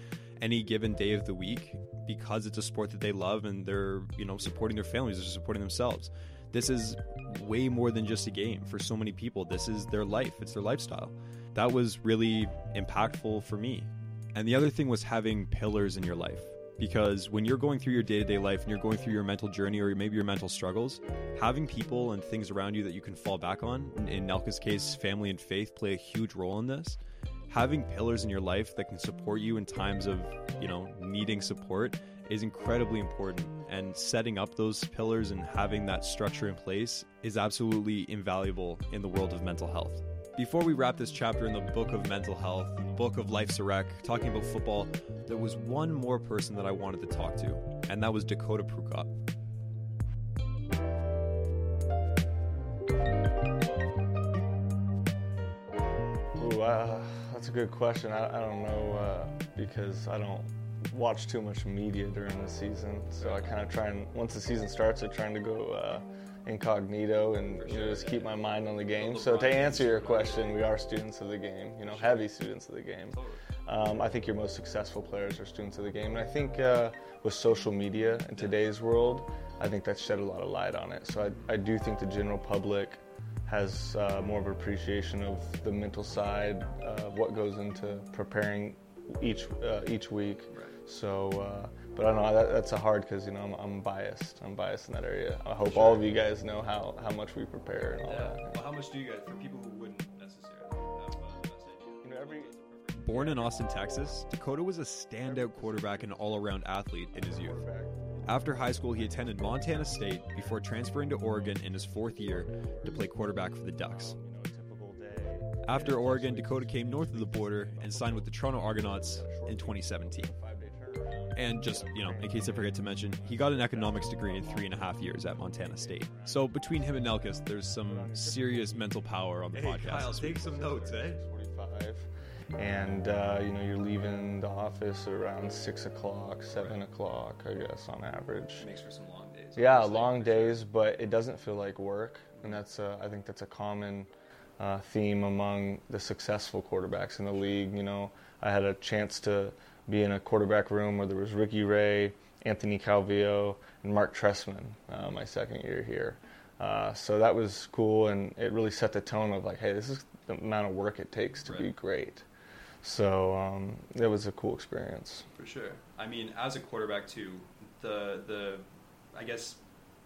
any given day of the week, because it's a sport that they love and they're you know supporting their families, they're supporting themselves. This is way more than just a game for so many people. This is their life. It's their lifestyle. That was really impactful for me. And the other thing was having pillars in your life. Because when you're going through your day to day life and you're going through your mental journey or maybe your mental struggles, having people and things around you that you can fall back on, in Nelkas' case, family and faith play a huge role in this. Having pillars in your life that can support you in times of, you know, needing support is incredibly important. And setting up those pillars and having that structure in place is absolutely invaluable in the world of mental health. Before we wrap this chapter in the book of mental health, the book of life's a wreck, talking about football, there was one more person that I wanted to talk to, and that was Dakota Prukop. Ooh, uh, that's a good question. I, I don't know uh, because I don't watch too much media during the season. So I kind of try and once the season starts, I'm trying to go uh, incognito and you know, just keep my mind on the game. So to answer your question, we are students of the game. You know, heavy students of the game. Um, I think your most successful players are students of the game, and I think uh, with social media in today's world, I think that shed a lot of light on it. So I, I do think the general public has uh, more of an appreciation of the mental side of what goes into preparing each uh, each week. So, uh, but I don't know that, that's a hard because you know I'm, I'm biased. I'm biased in that area. I hope all of you guys know how, how much we prepare and all that. Well, how much do you guys, for people who wouldn't necessarily have uh, the best idea? You know, every Born in Austin, Texas, Dakota was a standout quarterback and all around athlete in his youth. After high school, he attended Montana State before transferring to Oregon in his fourth year to play quarterback for the Ducks. You know, a typical day. After Oregon, Dakota came north of the border and signed with the Toronto Argonauts in 2017. Five-day turnaround. And just, you know, in case I forget to mention, he got an economics degree in three and a half years at Montana State. So between him and Nelkas, there's some serious mental power on the podcast. this week. some notes, eh? 45 and uh, you know you're leaving the office at around six o'clock seven o'clock i guess on average Makes for some long days. yeah long days but it doesn't feel like work and that's a, i think that's a common uh, theme among the successful quarterbacks in the league you know i had a chance to be in a quarterback room where there was ricky ray anthony calvillo and Marc Trestman uh, my second year here uh, so that was cool and it really set the tone of like hey this is the amount of work it takes to be great so um, it was a cool experience For sure. I mean, as a quarterback too, the the I guess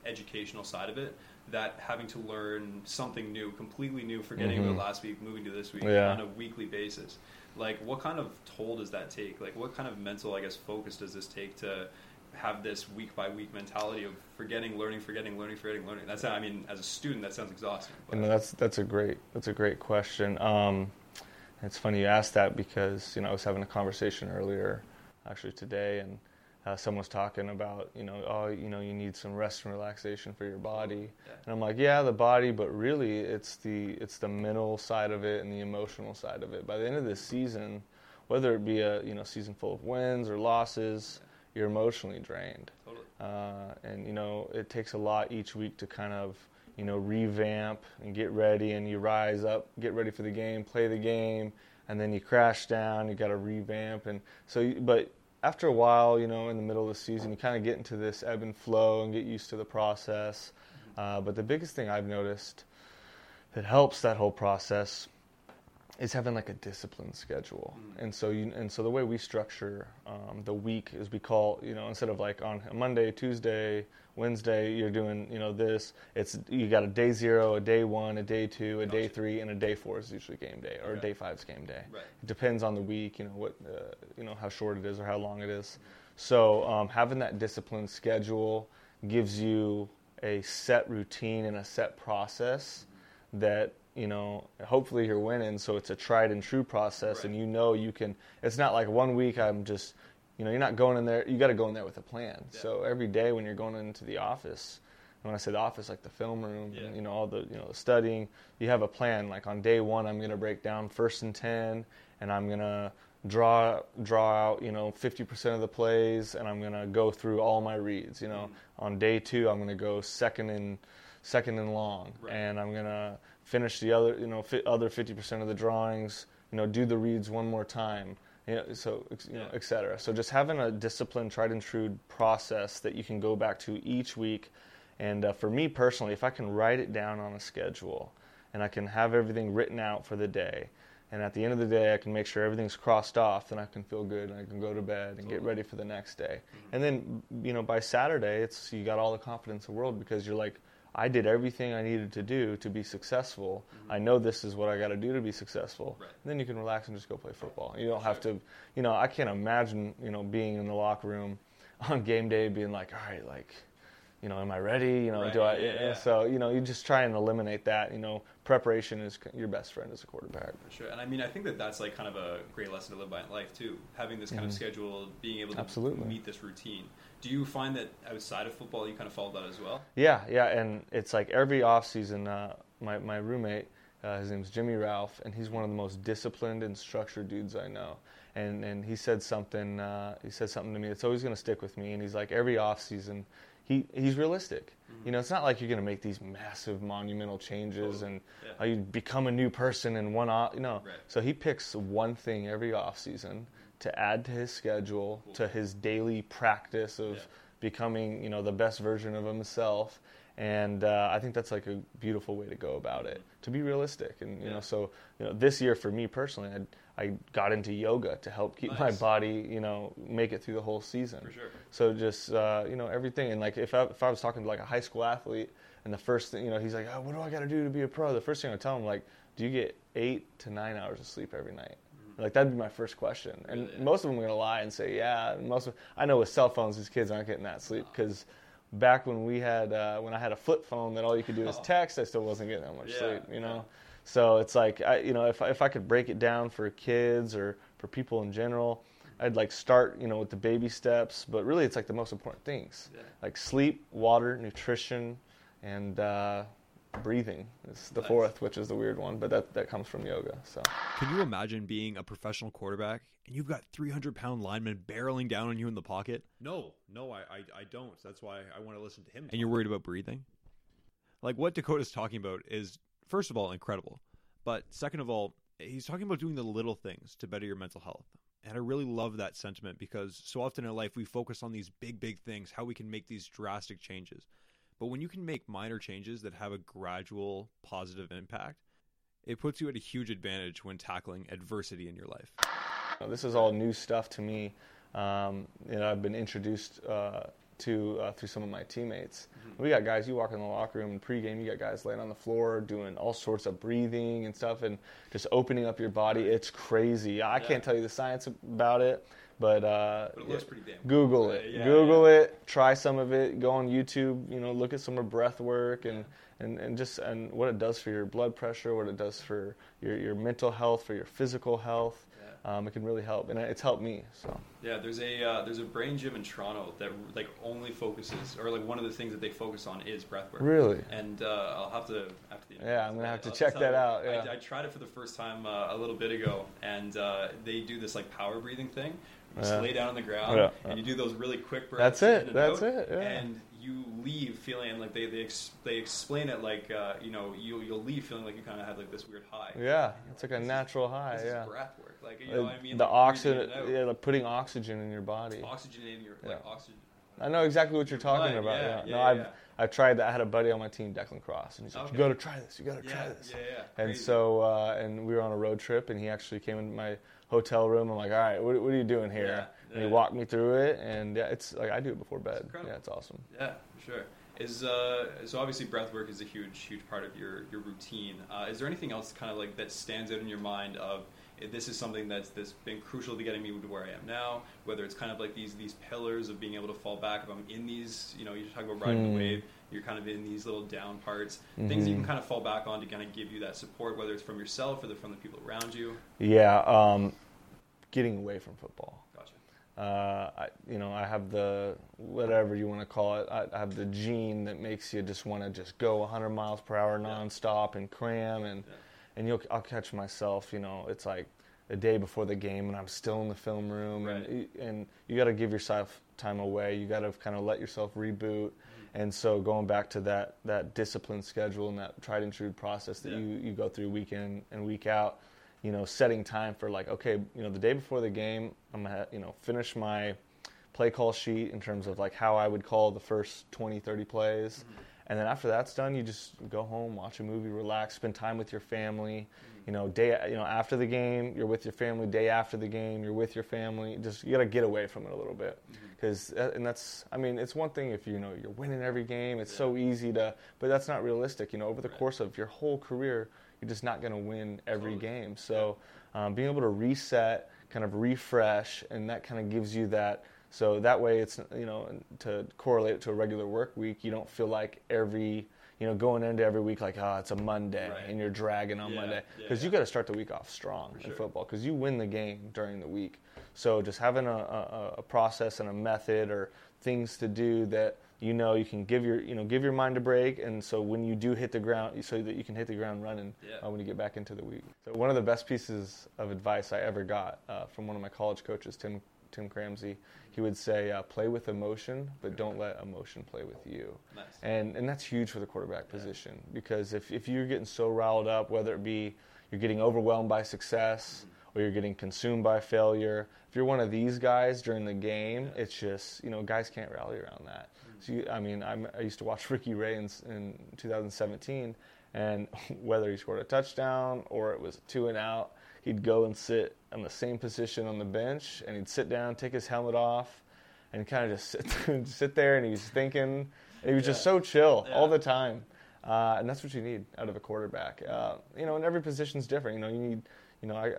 educational side of it, that having to learn something new, completely new, forgetting Mhm. about last week, moving to this week Yeah. on a weekly basis. Like, what kind of toll does that take? Like, what kind of mental, I guess, focus does this take to have this week by week mentality of forgetting, learning, forgetting, learning, forgetting, learning? That's I mean, as a student, that sounds exhausting. but- And that's that's a great that's a great question. Um, it's funny you asked that because you know I was having a conversation earlier, actually today, and uh, someone's talking about, you know, oh, you know, you need some rest and relaxation for your body, and I'm like, yeah, the body, but really, it's the it's the mental side of it and the emotional side of it. By the end of this season, whether it be a you know season full of wins or losses, you're emotionally drained, Totally. uh, and you know, it takes a lot each week to kind of you know revamp and get ready, and you rise up, get ready for the game, play the game, and then you crash down. You got to revamp, and so, but after a while, you know, in the middle of the season, you kind of get into this ebb and flow and get used to the process. Uh, but the biggest thing I've noticed that helps that whole process is having like a disciplined schedule. And so you and so the way we structure um, the week is we call you know instead of like on a Monday, Tuesday, Wednesday, you're doing you know this. It's you got a day zero, a day one, a day two, a day three, and a day four is usually game day, or Okay. day five is game day. Right. It depends on the week, you know what uh, you know how short it is or how long it is. So um, having that disciplined schedule gives you a set routine and a set process that you know hopefully you're winning so it's a tried and true process and you know you can it's not like one week i'm just you know you're not going in there you got to go in there with a plan. So every day when you're going into the office and when i say the office like the film room and you know all the you know the studying you have a plan. Like on day one i'm going to break down first and 10 and i'm going to draw draw out you know 50% of the plays and i'm going to go through all my reads you know. Mm-hmm. On day two i'm going to go second and second and long and i'm going to finish the other you know fi- other 50% of the drawings you know do the reads one more time you know, so you know, et cetera. So just having a disciplined, tried and true process that you can go back to each week, and uh, for me personally, if I can write it down on a schedule, and I can have everything written out for the day, and at the end of the day, I can make sure everything's crossed off, then I can feel good, and I can go to bed and get ready for the next day. And then, you know, by Saturday, it's you got all the confidence in the world because you're like, I did everything I needed to do to be successful. I know this is what I got to do to be successful. And then you can relax and just go play football. You don't have to, you know, I can't imagine, you know, being in the locker room *laughs* on game day being like, all right, like, you know, am I ready? You know, Right, do I? yeah. So you know, you just try and eliminate that. You know, preparation is your best friend as a quarterback. Sure, and I mean, I think that that's like kind of a great lesson to live by in life too. Having this kind of Mhm. schedule, being able to Absolutely. meet this routine. Do you find that outside of football, you kind of follow that as well? Yeah, yeah, and it's like every off season, uh, my my roommate, uh, his name's Jimmy Ralph, and he's one of the most disciplined and structured dudes I know. And and he said something, uh, he said something to me that's always going to stick with me. And he's like, every off season, he he's realistic. You know, it's not like you're going to make these massive monumental changes and Yeah. you become a new person in one off. You know, Right. so he picks one thing every off season to add to his schedule, to his daily practice of Yeah. becoming, you know, the best version of himself. And uh, I think that's like a beautiful way to go about it, to be realistic. And you Yeah. know, so you know, this year for me personally, I I got into yoga to help keep my body, you know, make it through the whole season. For sure. So just uh, you know everything, and like if I, if I was talking to like a high school athlete, and the first thing you know he's like, oh, what do I got to do to be a pro? The first thing I tell him like, do you get eight to nine hours of sleep every night? Like that'd be my first question, and Really, most of them are gonna lie and say yeah. And most of, I know with cell phones, these kids aren't getting that sleep because back when we had uh, when I had a flip phone that all you could do was text, I still wasn't getting that much Yeah, sleep. You know, yeah. so it's like I, you know if I- if I could break it down for kids or for people in general, I'd like start you know with the baby steps, but really it's like the most important things Yeah. like sleep, water, nutrition, and uh, breathing is the Nice. fourth, which is the weird one, but that that comes from yoga. So Can you imagine being a professional quarterback and you've got 300 pound linemen barreling down on you in the pocket No, no, I, I, I don't. That's why I want to listen to him. and you're worried about breathing? Like what Dakota's talking about is, first of all, incredible. But second of all, he's talking about doing the little things to better your mental health. And I really love that sentiment because so often in life we focus on these big, big things, how we can make these drastic changes. But when you can make minor changes that have a gradual positive impact, it puts you at a huge advantage when tackling adversity in your life. this is all new stuff to me. Um, you know, I've been introduced uh, to uh, through some of my teammates. We got guys. You walk in the locker room in pregame, you got guys laying on the floor doing all sorts of breathing and stuff, and just opening up your body. It's crazy. I can't tell you the science about it, but, uh, But it looks pretty damn. Google it. Yeah, Google it. Try some of it. Go on YouTube. You know, look at some of breath work and, and, and just and what it does for your blood pressure, what it does for your, your mental health, for your physical health. Um, it can really help, and it's helped me. So Yeah, there's a uh, there's a brain gym in Toronto that like only focuses, or like one of the things that they focus on is breathwork. Really? And uh, I'll have to after the Yeah, I'm gonna have to I'll check that out, yeah. I, I tried it for the first time uh, a little bit ago, and uh, they do this like power breathing thing. You just Yeah. lay down on the ground, Yeah, and you do those really quick breaths. That's it, that's out, it, yeah. And you leave feeling like they they, ex- they explain it like uh, you know you you'll leave feeling like you kind of had like this weird high. yeah, it's like a natural high. This yeah. is breath work, like you know what I mean. the like, oxygen, breathing it out. yeah, like putting oxygen in your body. oxygenating your like oxygen. I know exactly what you're talking blood, about. yeah, Yeah, yeah, no, I've yeah. I've tried that. I had a buddy on my team, Declan Cross, and he's like, Okay. "You got to try this. You got to Yeah, try this." yeah, yeah. And Crazy. so, uh, and we were on a road trip, and he actually came into my hotel room. I'm like, "All right, what, what are you doing here?" And he walked me through it, and yeah, it's like I do it before bed. incredible. Yeah, it's awesome. Yeah, for sure. Is uh, so obviously breath work is a huge, huge part of your your routine. Uh, is there anything else kind of like that stands out in your mind of eh, this is something that's that's been crucial to getting me to where I am now? Whether it's kind of like these these pillars of being able to fall back. If I'm in these, you know, you talk about riding Hmm. the wave. You're kind of in these little down parts, things you can kind of fall back on to kind of give you that support, whether it's from yourself or the, from the people around you. Yeah, um, getting away from football. Uh, I, you know, I have the whatever you want to call it. I, I have the gene that makes you just want to just go 100 miles per hour nonstop and cram, and Yeah. and you'll I'll catch myself. You know, it's like a day before the game, and I'm still in the film room, Right. and and you got to give yourself time away. You got to kind of let yourself reboot. And so going back to that that disciplined schedule and that tried and true process that Yeah. you, you go through week in and week out, you know, setting time for like, okay, you know, the day before the game, I'm gonna, you know, finish my play call sheet in terms of like how I would call the first 20, 30 plays. Mm-hmm. And then after that's done, you just go home, watch a movie, relax, spend time with your family. Mm-hmm. You know, day, you know, after the game, you're with your family. Day after the game, you're with your family. Just you got to get away from it a little bit, mm-hmm. because uh, and that's, I mean, it's one thing if you know you're winning every game. It's so easy to, but that's not realistic. You know, over the course of your whole career, you're just not going to win every game. So, um, being able to reset, kind of refresh, and that kind of gives you that. So that way, it's you know to correlate it to a regular work week. You don't feel like every you know going into every week like oh it's a Monday Right. and you're dragging on Yeah, Monday yeah, because you yeah. got to start the week off strong in sure. football because you win the game during the week. So just having a, a, a process and a method or things to do that you know you can give your you know give your mind a break and so when you do hit the ground so that you can hit the ground running Yeah. uh, when you get back into the week. So one of the best pieces of advice I ever got uh, from one of my college coaches, Tim Tim Cramsey, he would say, uh, "Play with emotion, but don't let emotion play with you." Nice. And and that's huge for the quarterback position because if if you're getting so riled up, whether it be you're getting overwhelmed by success or you're getting consumed by failure, if you're one of these guys during the game, it's just you know guys can't rally around that. So you, I mean, I'm, I used to watch *laughs* Ricky Ray in, in 2017, and *laughs* whether he scored a touchdown or it was two and out, he'd go and sit in the same position on the bench, and he'd sit down, take his helmet off, and kind of just sit, *laughs* sit there, and he was thinking. He was just so chill all the time, uh, and that's what you need out of a quarterback. Uh, you know, and every position's different. You know, you need, you know, I,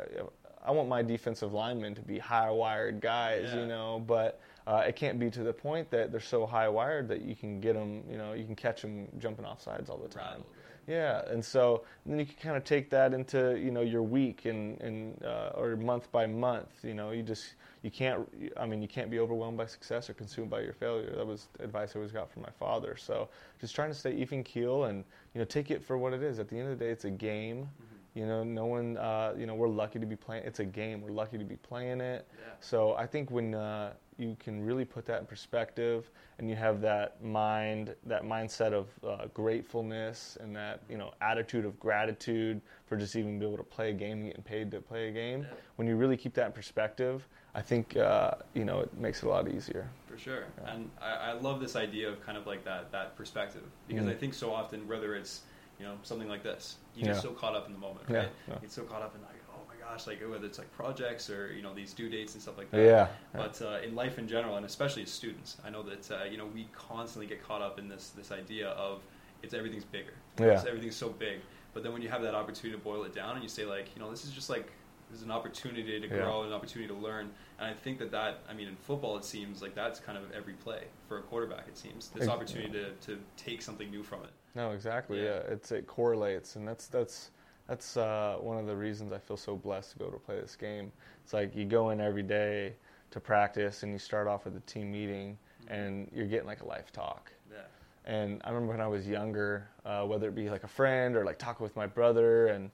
I want my defensive linemen to be high-wired guys. Yeah. You know, but uh, it can't be to the point that they're so high-wired that you can get them. You know, you can catch them jumping off sides all the time. Yeah, and so then you can kind of take that into you know your week and and uh, or month by month. You know, you just you can't. I mean, you can't be overwhelmed by success or consumed by your failure. That was advice I always got from my father. So just trying to stay even keel and you know take it for what it is. At the end of the day, it's a game. You know, no one. Uh, you know, we're lucky to be playing. It's a game. We're lucky to be playing it. Yeah. So I think when uh, you can really put that in perspective, and you have that mind, that mindset of uh, gratefulness, and that you know attitude of gratitude for just even being able to play a game, and getting paid to play a game. Yeah. When you really keep that in perspective, I think uh, you know it makes it a lot easier. For sure, and I, I love this idea of kind of like that that perspective because Mm. I think so often whether it's you know something like this, you get Yeah. so caught up in the moment, right? yeah. You get so caught up in gosh, like whether it's like projects or you know these due dates and stuff like that. Yeah, yeah. But uh, in life in general, and especially as students, I know that uh, you know we constantly get caught up in this this idea of it's everything's bigger. Yeah. It's, everything's so big. But then when you have that opportunity to boil it down and you say like, you know, this is just like this is an opportunity to Yeah. grow, an opportunity to learn. And I think that that, I mean, in football, it seems like that's kind of every play for a quarterback. It seems this opportunity to, to take something new from it. No, exactly. Yeah. Yeah, it's it correlates, and that's that's that's uh, one of the reasons I feel so blessed to be able to play this game. It's like you go in every day to practice, and you start off with a team meeting, and you're getting like a life talk. Yeah. And I remember when I was younger, uh, whether it be like a friend or like talking with my brother, and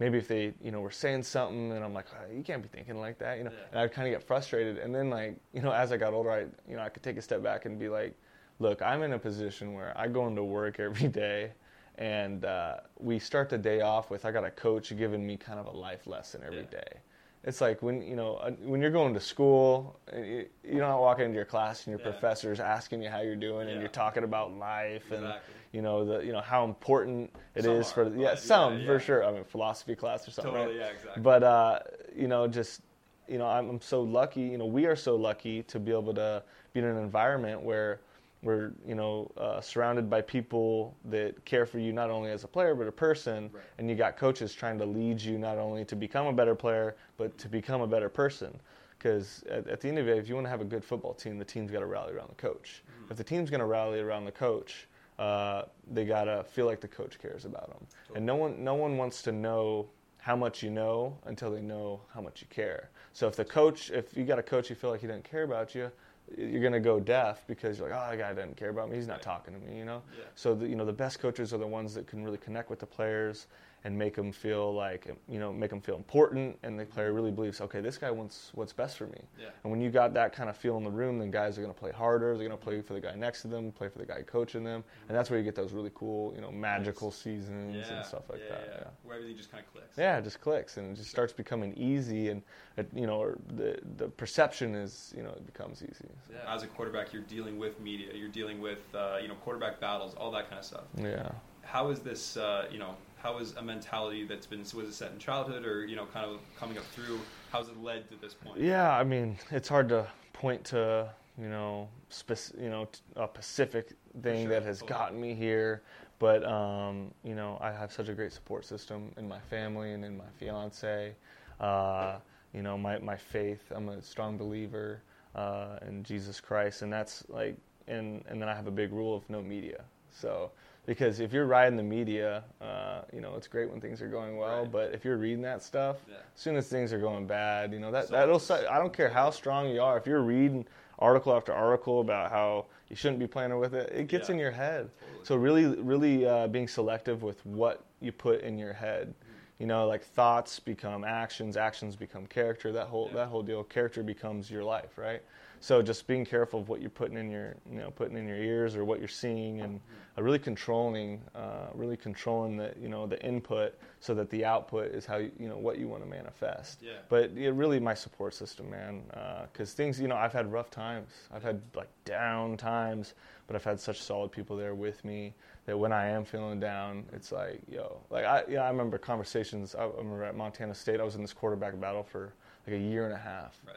maybe if they, you know, were saying something, and I'm like, oh, you can't be thinking like that, you know. Yeah. And I'd kind of get frustrated. And then like, you know, as I got older, I, you know, I could take a step back and be like, look, I'm in a position where I go into work every *laughs* day, and uh, we start the day off with I got a coach giving me kind of a life lesson every Yeah. day. It's like when you know uh, when you're going to school, uh, you- you're not walking into your class and your Yeah. professor's asking you how you're doing, and you're talking about life and you know the you know how important it is Some for are, yeah but some yeah, for yeah. sure. I mean philosophy class or something, Totally, right? yeah, exactly. But uh, you know just you know I'm, I'm so lucky. You know we are so lucky to be able to be in an environment where we're you know uh, surrounded by people that care for you not only as a player but a person. Right. and you got coaches trying to lead you not only to become a better player but to become a better person. Because at, at the end of it if you want to have a good football team the team's got to rally around the coach. If the team's going to rally around the coach uh, they got to feel like the coach cares about them and no one no one wants to know how much you know until they know how much you care. So if the coach if you got a coach you feel like he doesn't care about you you're going to go deaf because you're like, oh, that guy doesn't care about me. He's not talking to me, you know. Yeah. So the, you know, the best coaches are the ones that can really connect with the players and make them feel like, you know, make them feel important, and the player really believes, okay, this guy wants what's best for me. Yeah. And when you got that kind of feel in the room, then guys are going to play harder. They're going to play for the guy next to them, play for the guy coaching them, and that's where you get those really cool, you know, magical seasons Yeah. and stuff like yeah, that. Yeah. yeah. Where everything just kind of clicks. Yeah, it just clicks and it just starts becoming easy, and it, you know, or the the perception is, you know, it becomes easy. As a quarterback, you're dealing with media. You're dealing with uh, you know quarterback battles, all that kind of stuff. Yeah. How is this? Uh, you know, how is a mentality that's been was it set in childhood or you know kind of coming up through? How's it led to this point? Yeah, I mean, it's hard to point to you know, spec- you know, a specific thing sure, that has totally. gotten me here. But um, you know, I have such a great support system in my family and in my fiance. Uh, you know, my my faith. I'm a strong believer uh, in Jesus Christ, and that's like, and and then I have a big rule of no media. So. Because if you're riding the media, uh, you know it's great when things are going well. Right. But if you're reading that stuff, Yeah. as soon as things are going bad, you know that So- that'll. I don't care how strong you are. If you're reading article after article about how you shouldn't be playing with it, it gets Yeah. in your head. Totally. So really, really uh, being selective with what you put in your head. Mm-hmm. You know, like thoughts become actions, actions become character. That whole Yeah. that whole deal, character becomes your life, right? So just being careful of what you're putting in your, you know, putting in your ears or what you're seeing, and uh, really controlling, uh, really controlling the, you know, the input so that the output is how you, you know, what you want to manifest. Yeah. But yeah, really, my support system, man, because things, you know, I've had rough times, I've had like down times, but I've had such solid people there with me that when I am feeling down, it's like, yo, like I, yeah, I remember conversations. I, I remember at Montana State, I was in this quarterback battle for like a year and a half. Right.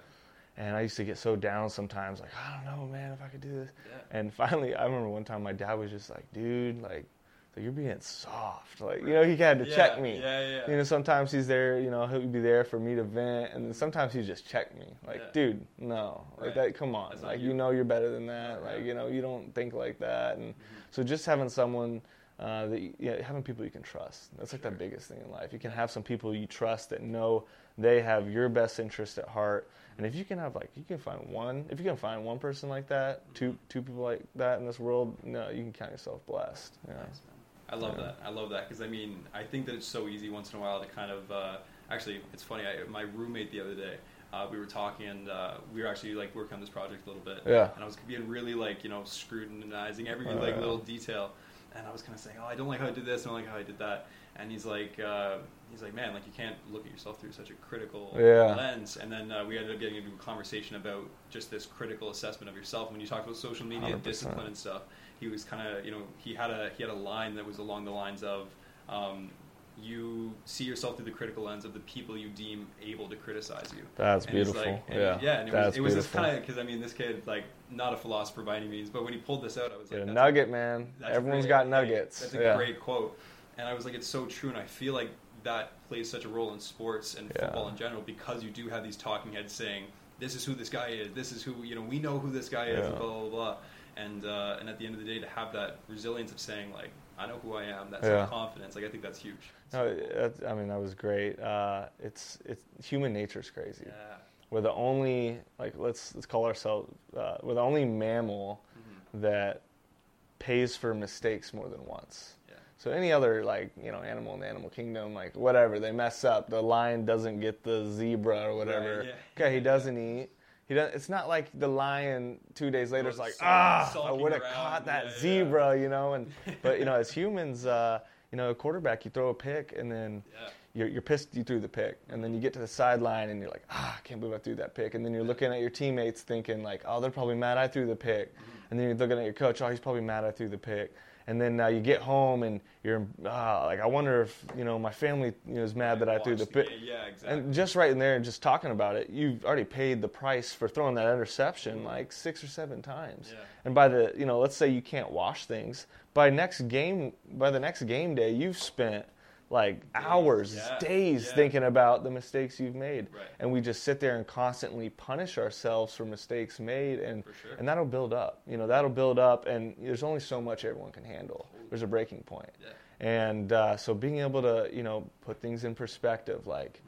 And I used to get so down sometimes, like, I don't know, man, if I could do this. Yeah. And finally, I remember one time my dad was just like, dude, like, you're being soft. Like, you know, he had to Yeah, check me. yeah, yeah. You know, sometimes he's there, you know, he'll be there for me to vent. And then sometimes he just check me. Like, Yeah. dude, no. Like, Right. that, come on. That's like, you. you know you're better than that. Like, you know, you don't think like that. And Mm-hmm. so just having someone, uh, that you, yeah, having people you can trust. That's like the biggest thing in life. You can have some people you trust that know they have your best interest at heart. And if you can have like, you can find one, if you can find one person like that, two two people like that in this world, no, you can count yourself blessed. Yeah. Nice, man. I love Yeah. that. I love that because I mean, I think that it's so easy once in a while to kind of. Uh, actually, it's funny. I, my roommate the other day, uh, we were talking, and uh, we were actually like working on this project a little bit. Yeah. And I was being really like you know scrutinizing every like yeah. little detail, and I was kind of saying, oh, I don't like how I did this, I don't like how I did that, and he's like. Uh, He's like, man, like you can't look at yourself through such a critical Yeah. lens. And then uh, we ended up getting into a conversation about just this critical assessment of yourself. When you talked about social media 100%. discipline and stuff, he was kind of, you know, he had a he had a line that was along the lines of, um, you see yourself through the critical lens of the people you deem able to criticize you. That's And beautiful. like- and yeah. yeah. And it That's was, it was this kind of because I mean, this kid like not a philosopher by any means, but when he pulled this out, I was like, a that's nugget, man. a Everyone's great- got nuggets. That's a yeah. great quote, and I was like, it's so true, and I feel like that plays such a role in sports and Yeah. football in general because you do have these talking heads saying, "This is who this guy is. This is who you know. We know who this guy is." Yeah. Blah blah blah. and uh, and at the end of the day, to have that resilience of saying like, I know who I am, that Yeah. confidence, like I think that's huge. No, that's, I mean that was great. Uh, it's it's human nature's crazy. Yeah. We're the only like let's let's call ourselves uh, we're the only mammal Mm-hmm. that pays for mistakes more than once. Yeah. So any other like you know animal in the animal kingdom like whatever they mess up the lion doesn't get the zebra or whatever. yeah. Okay, he doesn't eat. He doesn't. it's not like the lion two days later is like ah I would have caught that yeah, yeah. zebra you know and *laughs* but you know as humans uh, you know a quarterback you throw a pick and then Yeah. you're, you're pissed you threw the pick and then you get to the sideline and you're like ah I can't believe I threw that pick and then you're looking at your teammates thinking like oh they're probably mad I threw the pick and then you're looking at your coach oh he's probably mad I threw the pick and then uh, you get home and you're ah, like I wonder if you know my family you know, is mad that I threw the Watch pick. Yeah, exactly. and just right in there and just talking about it you've already paid the price for throwing that interception like six or seven times Yeah. and by the you know let's say you can't wash things by next game by the next game day you've spent like hours yeah, days yeah. thinking about the mistakes you've made Right. and we just sit there and constantly punish ourselves for mistakes made and sure. and that'll build up you know that'll build up and there's only so much everyone can handle there's a breaking point Yeah. and uh, so being able to you know put things in perspective like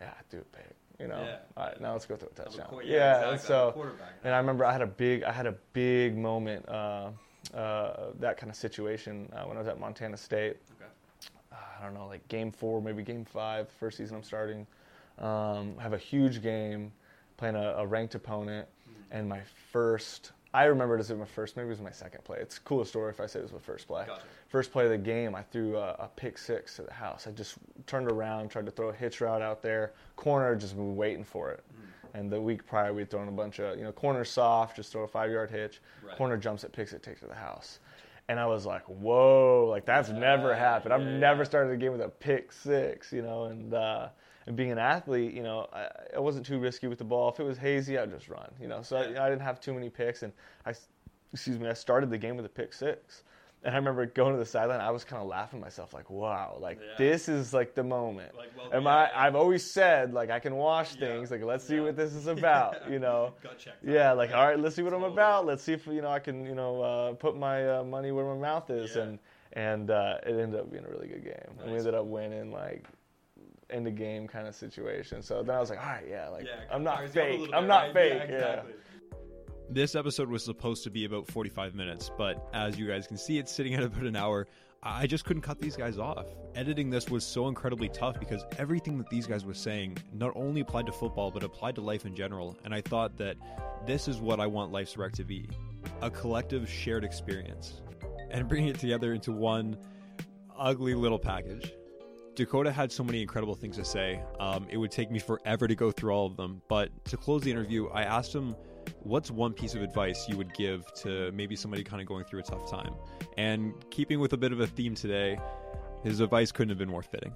yeah do it big. you know Mm-hmm. All right now let's go through a touchdown yeah, exactly. So and I remember I had a big I had a big moment uh, uh, that kind of situation uh, when I was at Montana State Okay. I don't know, like game four, maybe game five, first season I'm starting. Um, have a huge game, playing a, a ranked opponent, and my first, I remember it as my first, maybe it was my second play. It's a cooler story if I say it was my first play. Gotcha. First play of the game, I threw a, a pick six to the house. I just turned around, tried to throw a hitch route out there, corner, just been waiting for it. And the week prior, we'd thrown a bunch of, you know, corner soft, just throw a five yard hitch. Right. Corner jumps it, picks it, takes it to the house. And I was like, whoa, like that's never happened. I've yeah, never yeah. started a game with a pick six, you know, and uh, and being an athlete, you know, I, I wasn't too risky with the ball. If it was hazy, I'd just run, you know. So I, I didn't have too many picks, and I, excuse me, I started the game with a pick six. And I remember going to the sideline. I was kind of laughing myself, like, "Wow, like Yeah. this is like the moment." Like, well, Am yeah, I? yeah. I've always said like I can wash Yeah. things. Like, let's see Yeah. what this is *laughs* about. You know. Yeah, like all right, let's see what I'm about. Let's see if you know I can you know uh, put my uh, money where my mouth is, Yeah. and and uh, it ended up being a really good game. And we ended up winning like end of game kind of situation. So then I was like, all right, yeah, like Yeah, I'm not fires you up a fake. I'm not right? fake. Yeah, Yeah, exactly. This episode was supposed to be about 45 minutes, but as you guys can see, it's sitting at about an hour. I just couldn't cut these guys off. Editing this was so incredibly tough because everything that these guys were saying not only applied to football, but applied to life in general. And I thought that this is what I want Life's Wreck to be a collective shared experience. And bringing it together into one ugly little package. Dakota had so many incredible things to say. Um, it would take me forever to go through all of them. But to close the interview, I asked him, What's one piece of advice you would give to maybe somebody kind of going through a tough time? And keeping with a bit of a theme today, his advice couldn't have been more fitting.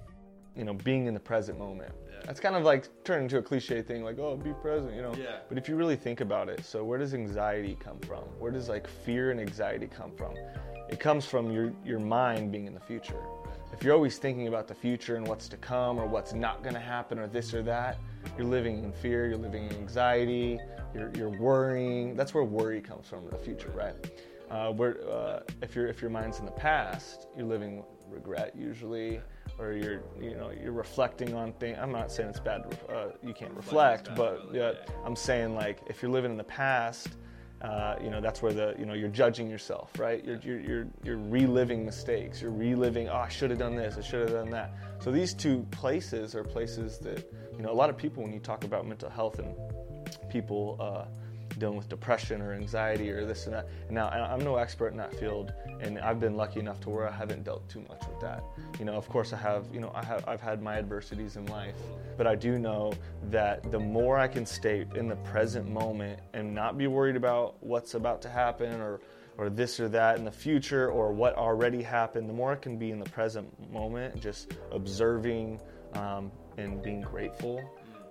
you know, being in the present moment. That's kind of like turned into a cliche thing, like oh, be present, you know. Yeah. But if you really think about it, so where does anxiety come from? Where does like fear and anxiety come from? It comes from your your mind being in the future. If you're always thinking about the future and what's to come or what's not going to happen or this or that, you're living in fear. You're living in anxiety. You're you're worrying. That's where worry comes from, the future, right? Uh, where uh, if your if your mind's in the past, you're living regret usually, or you're you know you're reflecting on things. I'm not saying it's bad. Uh, you can't reflect, but but, yeah, yeah. I'm saying like if you're living in the past, uh, you know that's where the you know you're judging yourself, right? You're you're you're, you're reliving mistakes. You're reliving. Oh, I should have done this. I should have done that. So these two places are places that you know a lot of people when you talk about mental health and people uh, dealing with depression or anxiety or this and that. Now I'm no expert in that field, and I've been lucky enough to where I haven't dealt too much with that. You know, of course I have. You know, I have. I've had my adversities in life, but I do know that the more I can stay in the present moment and not be worried about what's about to happen or or this or that in the future or what already happened, the more I can be in the present moment, just observing um, and being grateful.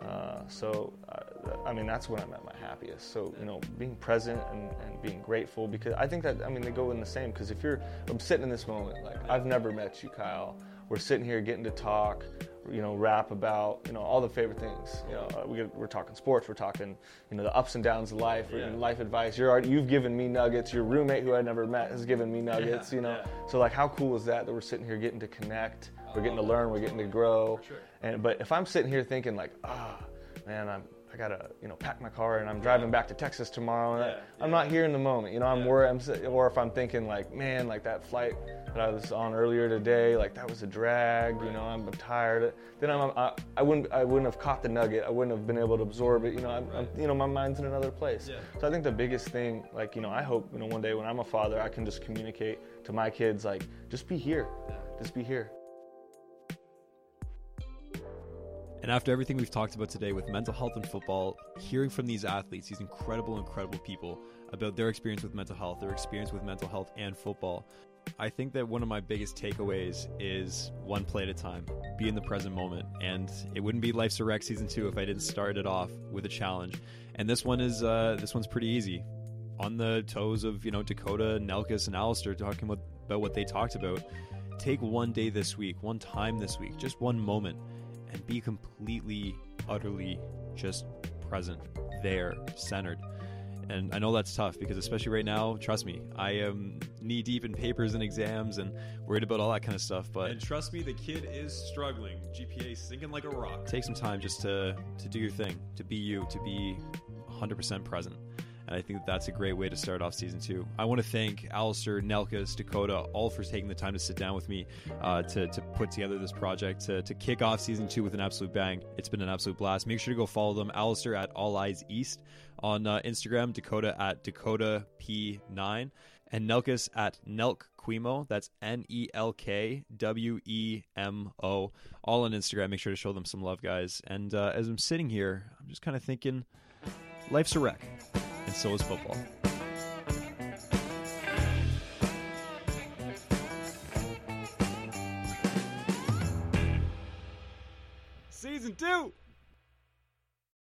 Uh, so, uh, I mean, that's when I'm at my happiest. So, you know, being present and, and being grateful because I think that, I mean, they go in the same. Because if you're, I'm sitting in this moment, like, I've never met you, Kyle. We're sitting here getting to talk. you know, rap about, you know, all the favorite things. You know, uh, we, we're talking sports, we're talking, you know, the ups and downs of life, we're life advice. You're, already- you've given me nuggets. Your roommate, who I never met, has given me nuggets. yeah, you know, so like, how cool is that that we're sitting here getting to connect, we're getting to learn, we're getting to grow. And but if I'm sitting here thinking like, ah, man, I'm I gotta you know pack my car and I'm driving back to Texas tomorrow. And I, I'm not here in the moment. You know, I'm worried. I'm or if I'm thinking like, man, like that flight that I was on earlier today, like that was a drag. You know, I'm tired. Then I'm I, I wouldn't I wouldn't have caught the nugget. I wouldn't have been able to absorb it. You know, I'm, I'm you know my mind's in another place. So I think the biggest thing, like you know, I hope you know one day when I'm a father, I can just communicate to my kids like, just be here, just be here. And after everything we've talked about today with mental health and football, hearing from these athletes, these incredible, incredible people about their experience with mental health, their experience with mental health and football, I think that one of my biggest takeaways is one play at a time, be in the present moment. And it wouldn't be Life's a Wreck season two if I didn't start it off with a challenge. And this one is uh, this one's pretty easy. On the toes of you know Dakota, Nelkas, and Allister talking about what they talked about. Take one day this week, one time this week, just one moment, and be completely, utterly just present, there, centered. And I know that's tough because, especially right now, trust me, I am knee deep in papers and exams and worried about all that kind of stuff. But And trust me, the kid is struggling. GPA sinking like a rock. take some time just to to do your thing, to be you, to be 100% present. And I think that that's a great way to start off season two. I want to thank Allister, Nelkas, Dakota, all for taking the time to sit down with me uh, to, to put together this project, to, to kick off season two with an absolute bang. It's been an absolute blast. Make sure to go follow them. Allister at All Eyes East on uh, Instagram, Dakota at Dakota P9, and Nelkas at Nelk Kwemo. That's N E L K W E M O. All on Instagram. Make sure to show them some love, guys. And uh, as I'm sitting here, I'm just kind of thinking, life's a wreck, and so is football. Season two.